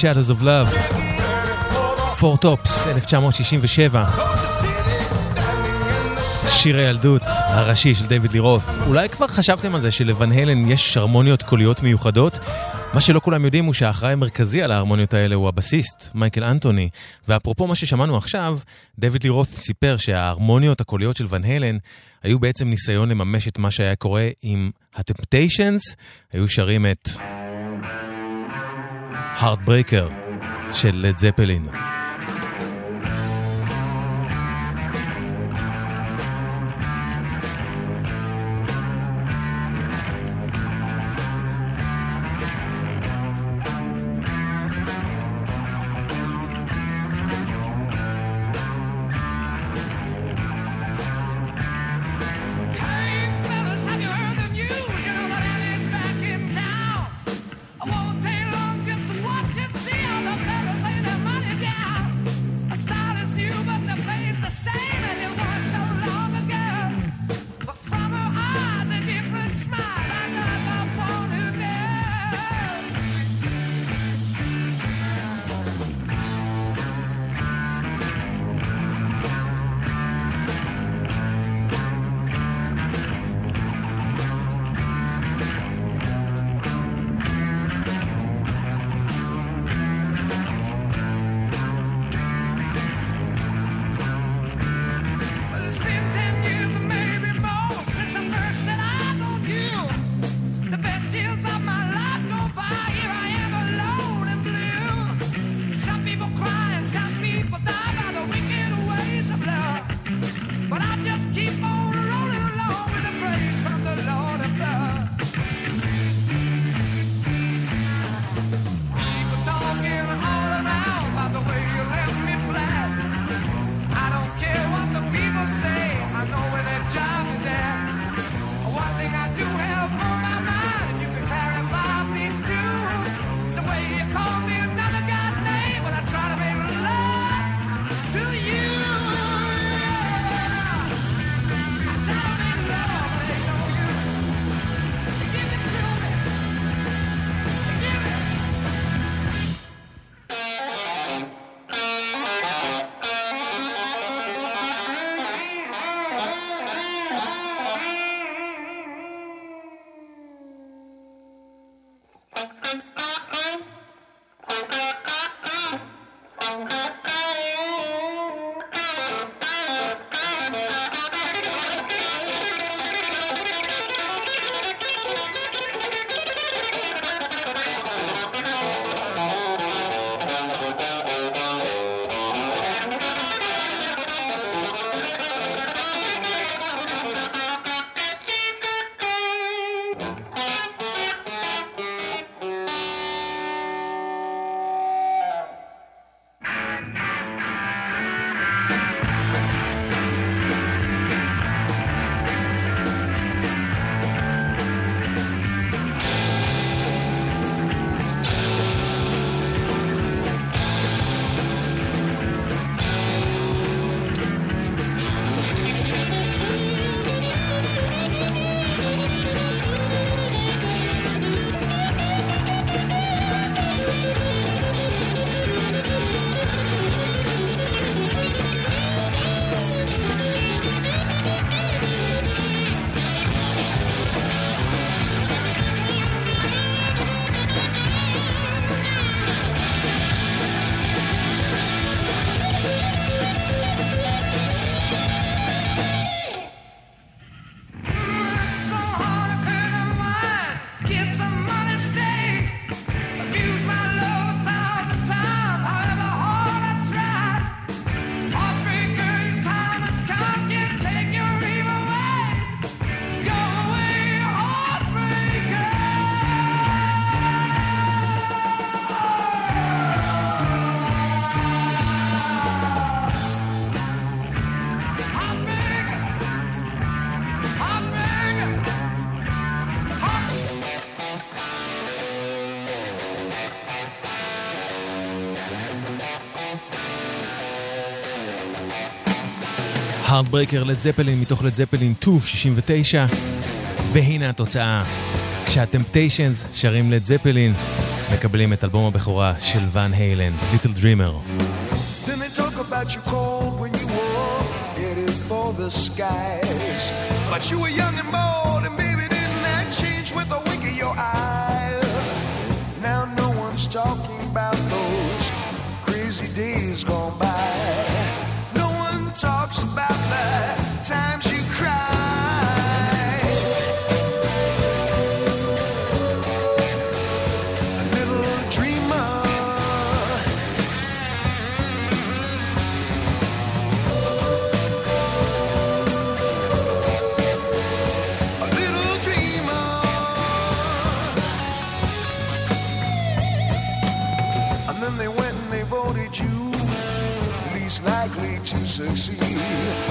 Shadows of Love, Four Tops, 1967. שיר הילדות הראשי של דיוויד לירוף. אולי כבר חשבתם על זה שלוון הלן יש הרמוניות קוליות מיוחדות? מה שלא כולם יודעים הוא שהאחראי המרכזי על ההרמוניות האלה הוא הבסיסט, מייקל אנטוני. ואפרופו מה ששמענו עכשיו, דויד לירות סיפר שההרמוניות הקוליות של ון הלן היו בעצם ניסיון לממש את מה שהיה קורה עם הטמפטיישנס, היו שרים את... הארטברייקר של לד זפלין. הארדברקר לד זפלין מתוך לד זפלין 2, 69 והנה התוצאה כשהטמפטיישנס שרים לד זפלין מקבלים את אלבום הבכורה של ואן היילן, ליטל דרימר talking about those crazy days gone by. Talks about the times you cried. Succeed.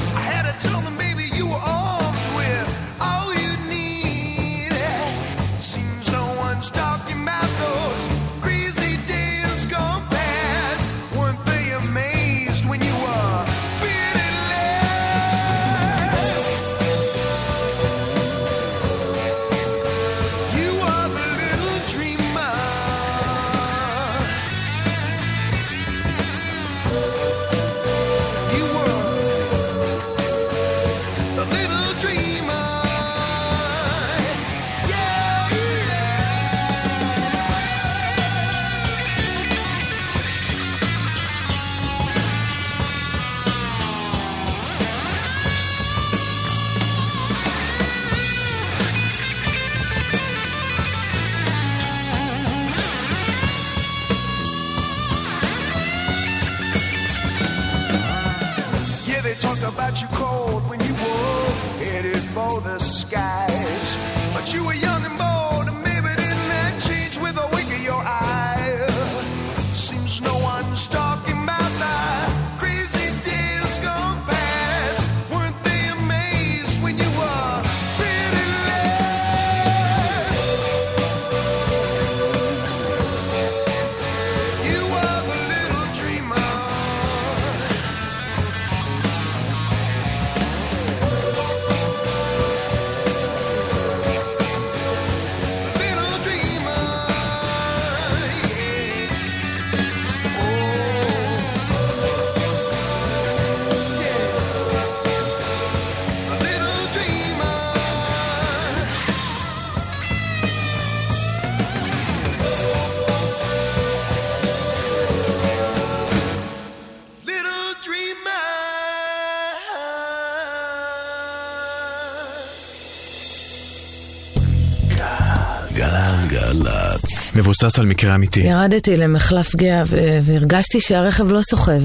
גלגלצ. מבוסס על מקרה אמיתי. ירדתי למחלף גאה והרגשתי שהרכב לא סוחב.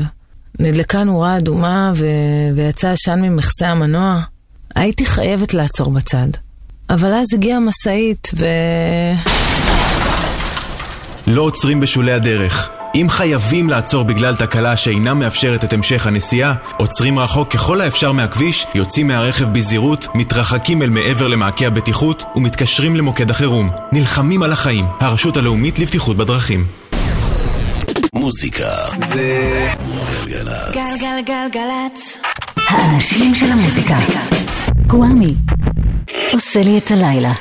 נדלקה נורה אדומה ו- ויצא עשן ממכסה המנוע. הייתי חייבת לעצור בצד. אבל אז הגיעה משאית ו... לא עוצרים בשולי הדרך. אם חייבים לעצור בגלל תקלה שאינה מאפשרת את המשך הנסיעה, עוצרים רחוק ככל האפשר מהכביש, יוצאים מהרכב בזהירות, מתרחקים אל מעבר למעקה הבטיחות ומתקשרים למוקד החירום. נלחמים על החיים, הרשות הלאומית לבטיחות בדרכים. מוזיקה זה גלגלצ. גלגלגלגלצ. האנשים של המוזיקה. גוואמי. עושה לי את הלילה.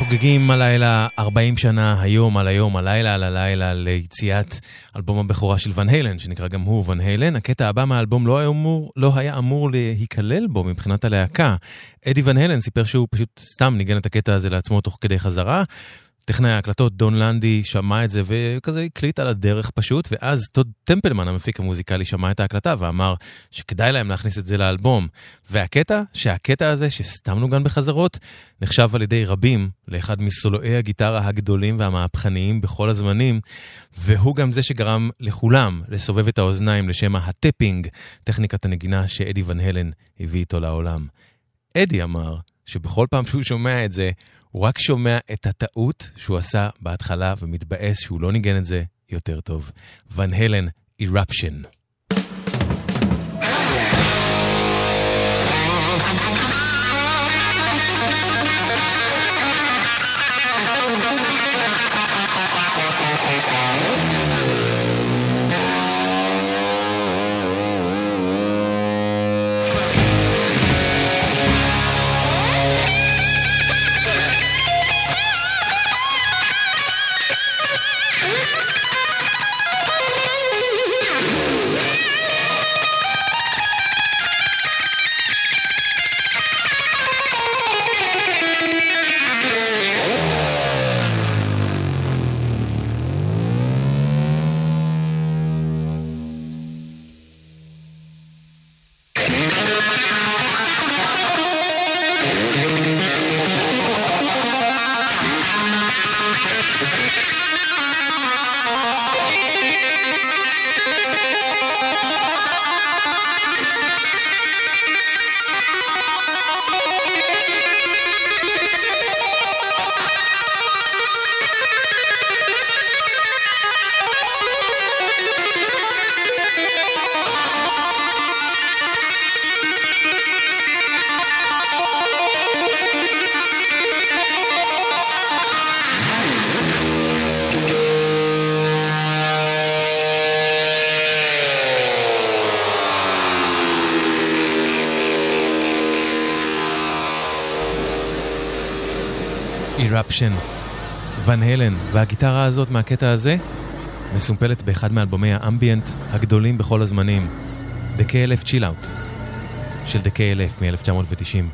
חוגגים הלילה 40 שנה, היום על היום, הלילה על הלילה, ליציאת אלבום הבכורה של ון היילן, שנקרא גם הוא ון היילן. הקטע הבא מהאלבום לא היה אמור, לא היה אמור להיכלל בו מבחינת הלהקה. אדי ון היילן סיפר שהוא פשוט סתם ניגן את הקטע הזה לעצמו תוך כדי חזרה. טכנאי ההקלטות דון לנדי שמע את זה וכזה הקליט על הדרך פשוט, ואז טוד טמפלמן המפיק המוזיקלי שמע את ההקלטה ואמר שכדאי להם להכניס את זה לאלבום. והקטע, שהקטע הזה שסתם נוגן בחזרות, נחשב על ידי רבים לאחד מסולואי הגיטרה הגדולים והמהפכניים בכל הזמנים, והוא גם זה שגרם לכולם לסובב את האוזניים לשם ה tapping, טכניקת הנגינה שאדי ון הלן הביא איתו לעולם. אדי אמר שבכל פעם שהוא שומע את זה, הוא רק שומע את הטעות שהוא עשה בהתחלה ומתבאס שהוא לא ניגן את זה יותר טוב. ון הלן, Eruption. Eruption, ון הלן, והגיטרה הזאת מהקטע הזה מסומפלת באחד מאלבומי האמביאנט הגדולים בכל הזמנים, The KLF Chill Out של The KLF מ-1990.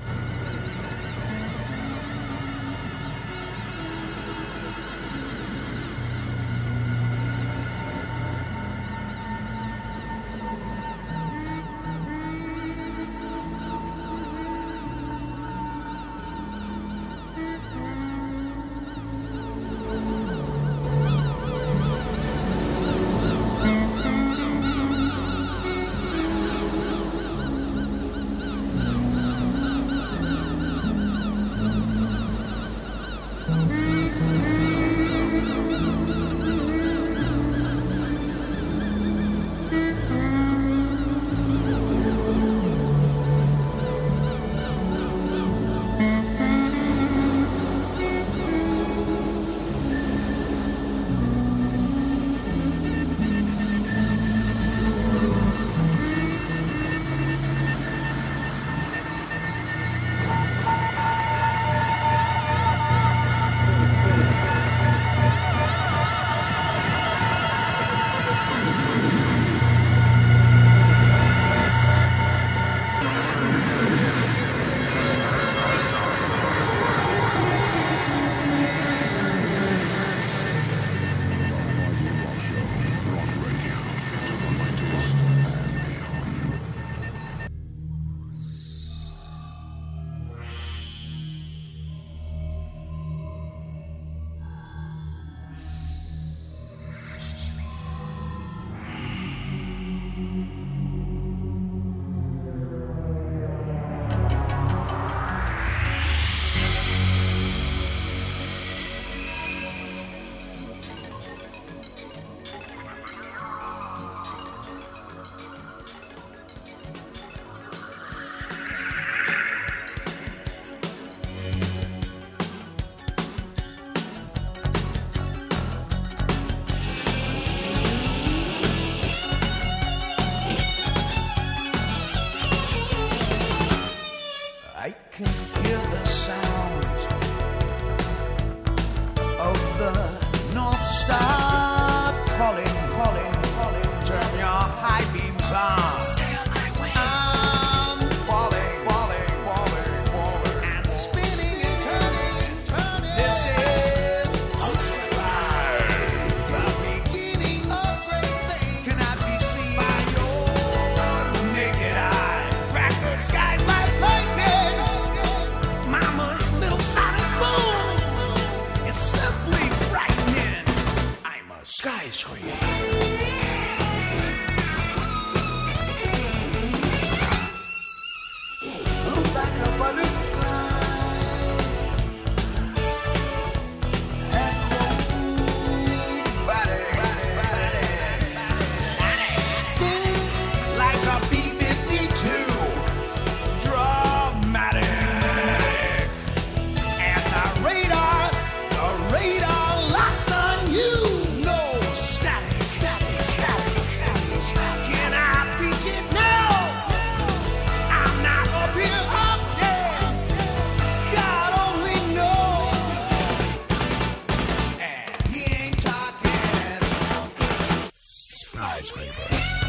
skyscraper.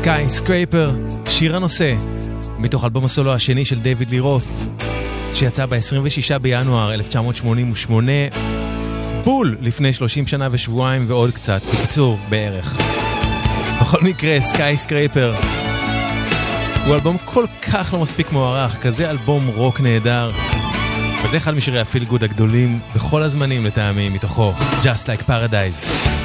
Skyscraper, שיר הנושא, מתוך אלבום הסולו השני של דיוויד לי רות', שיצא ב-26 בינואר 1988, בול לפני 30 שנה ושבועיים ועוד קצת, בקיצור, בערך. בכל מקרה, Skyscraper הוא אלבום כל כך לא מספיק מוערך, כזה אלבום רוק נהדר. וזה אחד משירי ה feel good הגדולים בכל הזמנים לטעמי מתוכו, Just Like Paradise.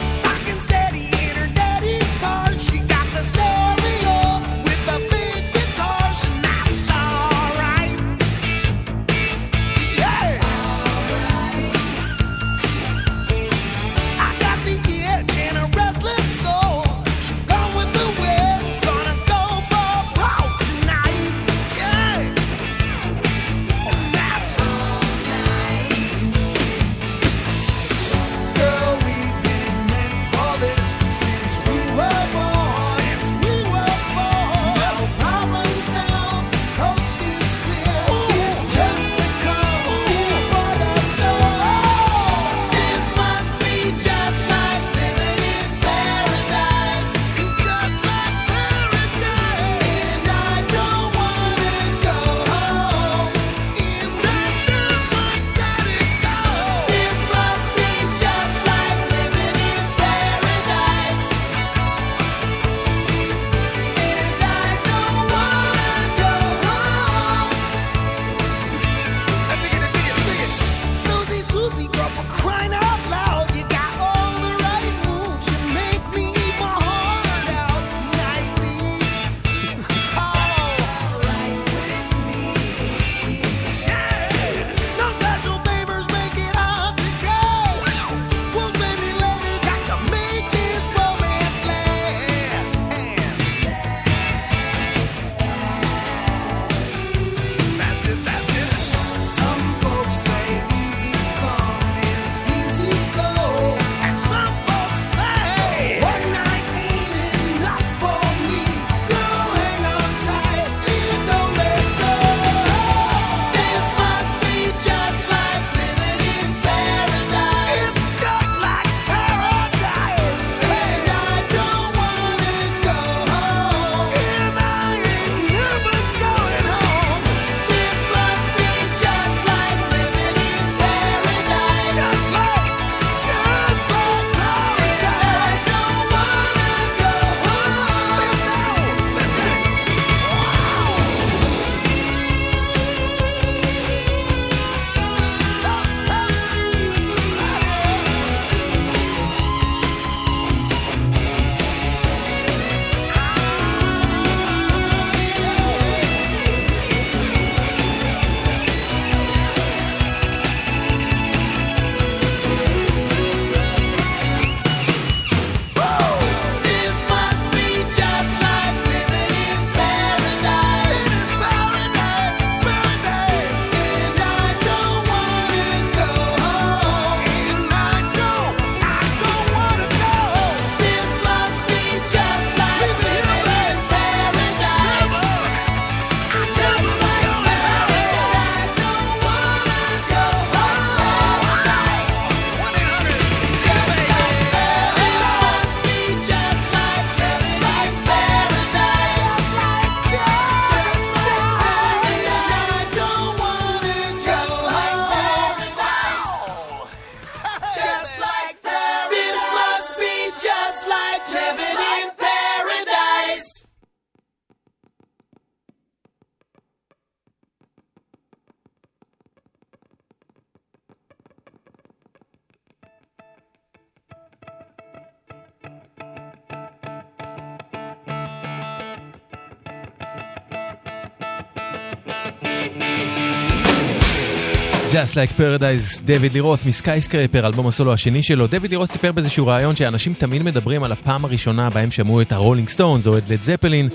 Just Like Paradise, דויד לי רות' מ Skyscraper, אלבום הסולו השני שלו. דויד לי רות' סיפר באיזשהו ראיון שאנשים תמיד מדברים על הפעם הראשונה בהם שמעו את הרולינג סטונס או את לד זפלין,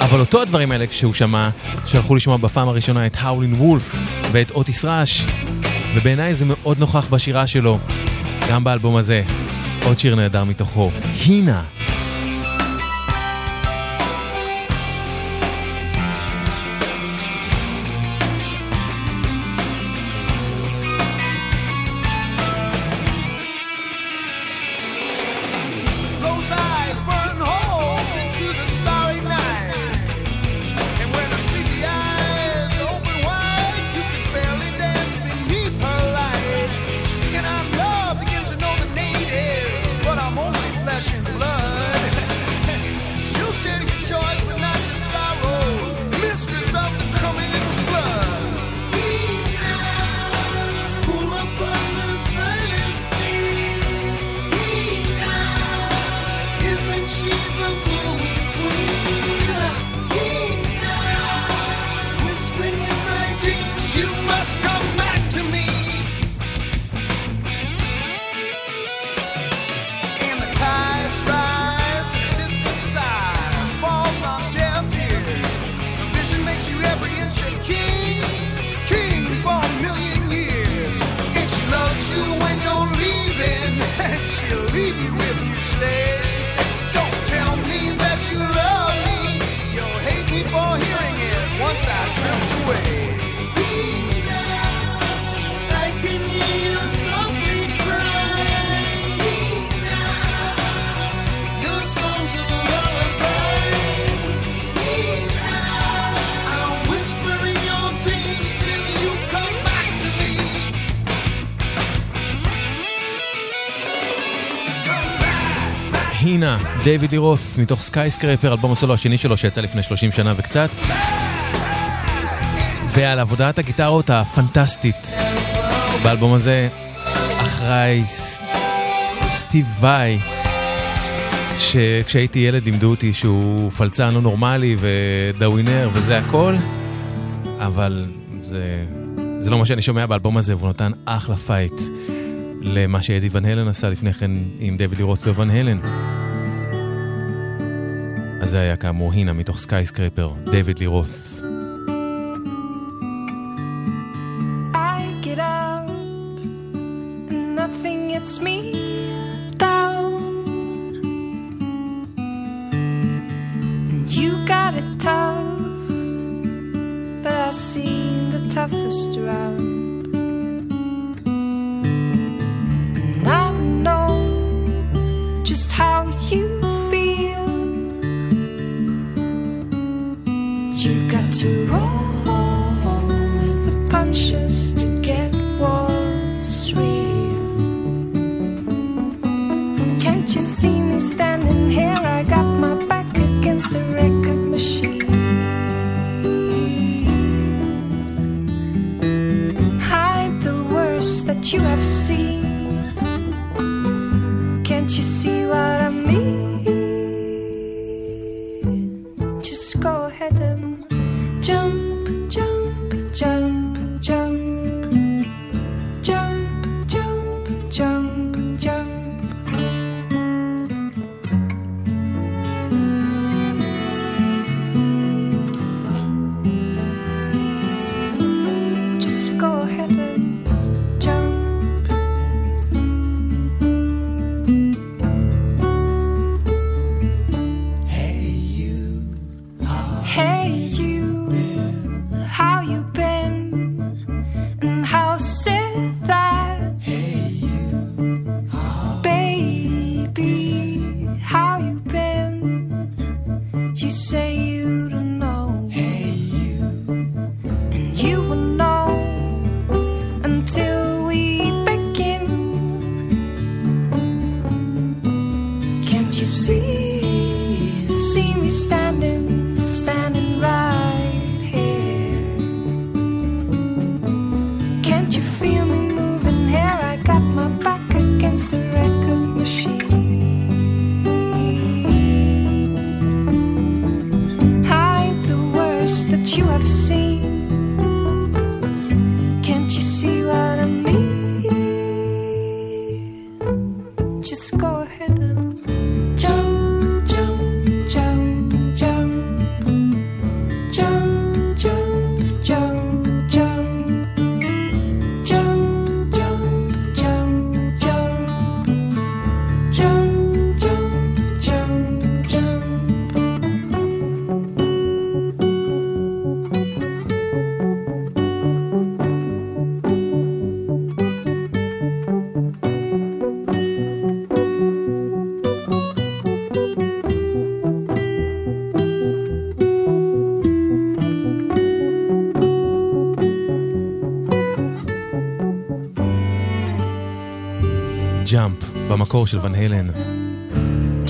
אבל אותו הדברים האלה כשהוא שמע, שהלכו לשמוע בפעם הראשונה את האולין וולף ואת אוטיס ראש, ובעיניי זה מאוד נוכח בשירה שלו, גם באלבום הזה. עוד שיר נהדר מתוכו, Hina. Hina, דיוויד לי רות', מתוך Skyscraper, אלבום הסולו השני שלו שיצא לפני 30 שנה וקצת. ועל עבודת הגיטרות הפנטסטית באלבום הזה אחראי סטיב וואי, שכשהייתי ילד לימדו אותי שהוא פלצן לא נורמלי ודאווינר וזה הכל, אבל זה, זה לא מה שאני שומע באלבום הזה, והוא נתן אחלה fight למה שאדי ון הלן עשה לפני כן עם דויד לי רות' וון הלן. זה היה כאמור Hina מתוך Skyscraper, דויד לי רות'.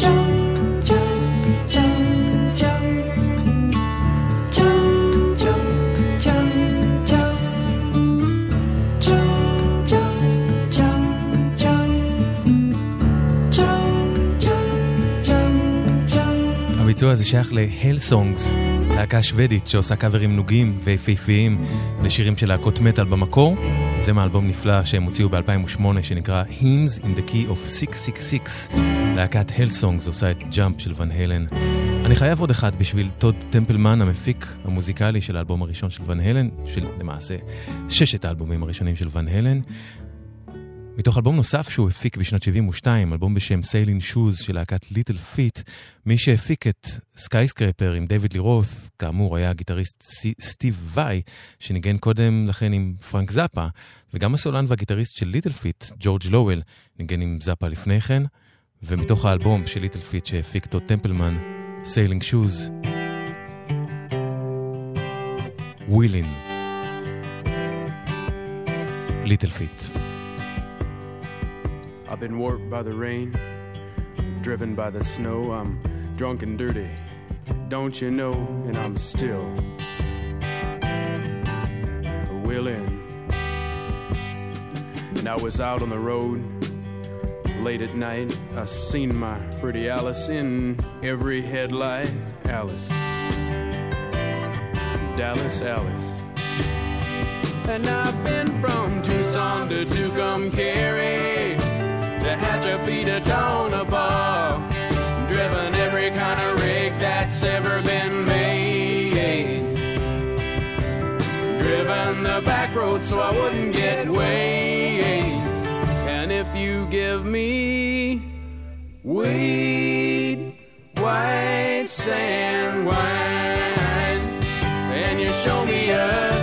Jump, jump, jump, jump. הביצוע הזה שייך ל-Hell Songs, להקה שוודית שעושה קאברים נוגים ויפהפיים לשירים של להקות מטאל במקור. זה מאלבום נפלא שהם הוציאו ב-2008 שנקרא Hymns in the Key of 666. להקת Songs עושה את Jump של ון הלן. אני חייב עוד אחד בשביל טוד טמפלמן, המפיק המוזיקלי של האלבום הראשון של ון הלן, של למעשה ששת האלבומים הראשונים של ון הלן. מתוך אלבום נוסף שהוא הפיק בשנת 72, אלבום בשם Sailin' Shoes של להקת ליטל פיט, מי שהפיק את Skyscraper עם דיוויד לי רות', כאמור היה הגיטריסט סטיב וואי, שניגן קודם לכן עם פרנק זאפה, וגם הסולן והגיטריסט של ליטל פיט, ג'ורג' לואל, ניגן עם זאפה לפני כן, ומתוך האלבום של ליטל פיט שהפיק אותו טמפלמן, Sailin' Shoes, Willin', ליטל פיט. I've been warped by the rain, driven by the snow. I'm drunk and dirty, don't you know? And I'm still willing. And I was out on the road late at night. I seen my pretty Alice in every headlight. Alice, Dallas, Alice. And I've been from Tucson to Tucumcari to Hatchapeta, Tonopah. Driven every kind of rig that's ever been made. Driven the back road so I wouldn't get weighed. And if you give me weed, white sand wine, and you show me a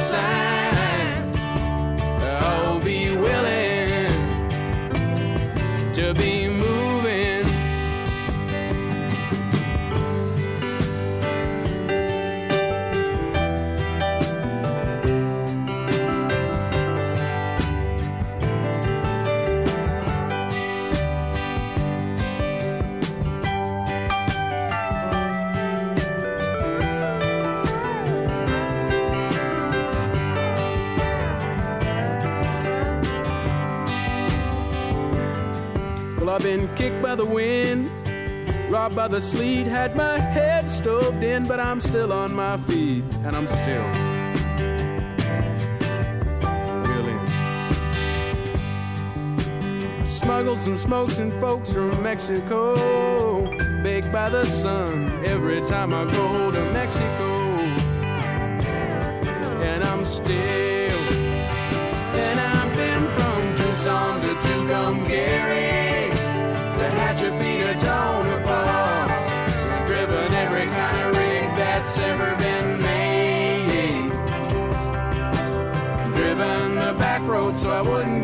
been kicked by the wind, robbed by the sleet, had my head stoved in, but I'm still on my feet, and I'm still willing. Smuggled some smokes and folks from Mexico, baked by the sun every time I go to Mexico, and I'm still. And I've been from Tucson to Tucumcari so I wouldn't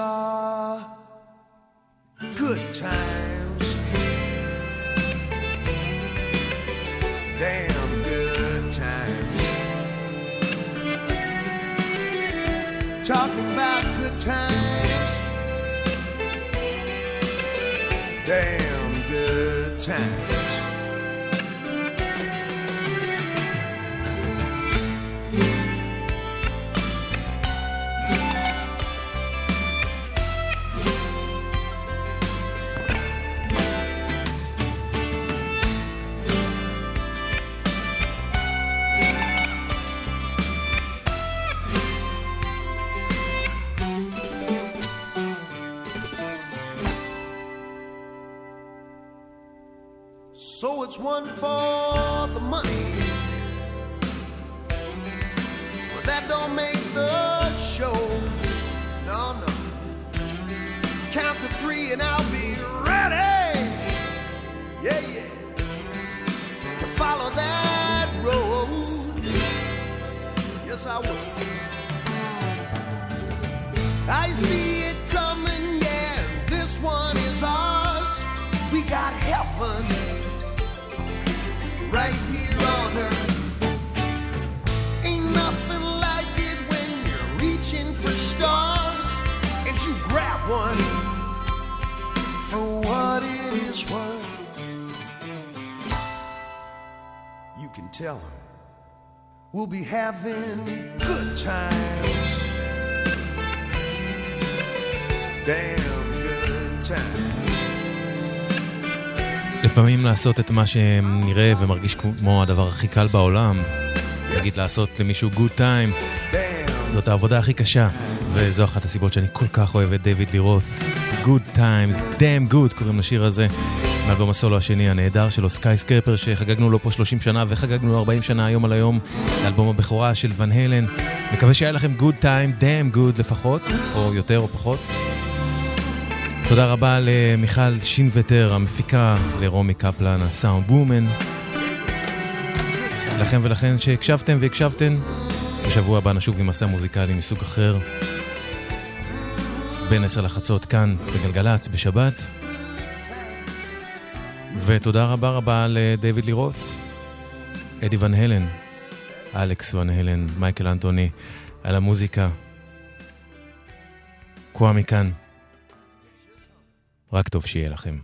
side. Be having good times. Damn good times. לפעמים לעשות את מה שנראה ומרגיש כמו הדבר הכי קל בעולם, נגיד לעשות למישהו good time, זאת העבודה הכי קשה, וזו אחת הסיבות שאני כל כך אוהב את דיוויד לי רות'. Good Times, Damn Good קוראים לשיר הזה, מאלבום הסולו השני הנהדר שלו, Skyscraper, שחגגנו לו פה 30 שנה וחגגנו לו 40 שנה היום על היום, לאלבום הבכורה של ואן היילן. מקווה שהיה לכם good time, damn good לפחות, או יותר או פחות. תודה רבה למיכל שינווטר, המפיקה, לרומי קפלן, ה sound woman. לכם ולכן שהקשבתם והקשבתן. בשבוע הבא נשוב עם מסע מוזיקלי מסוג אחר. בין עשר לחצות כאן בגלגלצ בשבת. ותודה רבה רבה לדיוויד לירוס, אדי ון הלן, אלכס ון הלן, מייקל אנטוני, על המוזיקה. קוואמי כאן. רק טוב שיהיה לכם.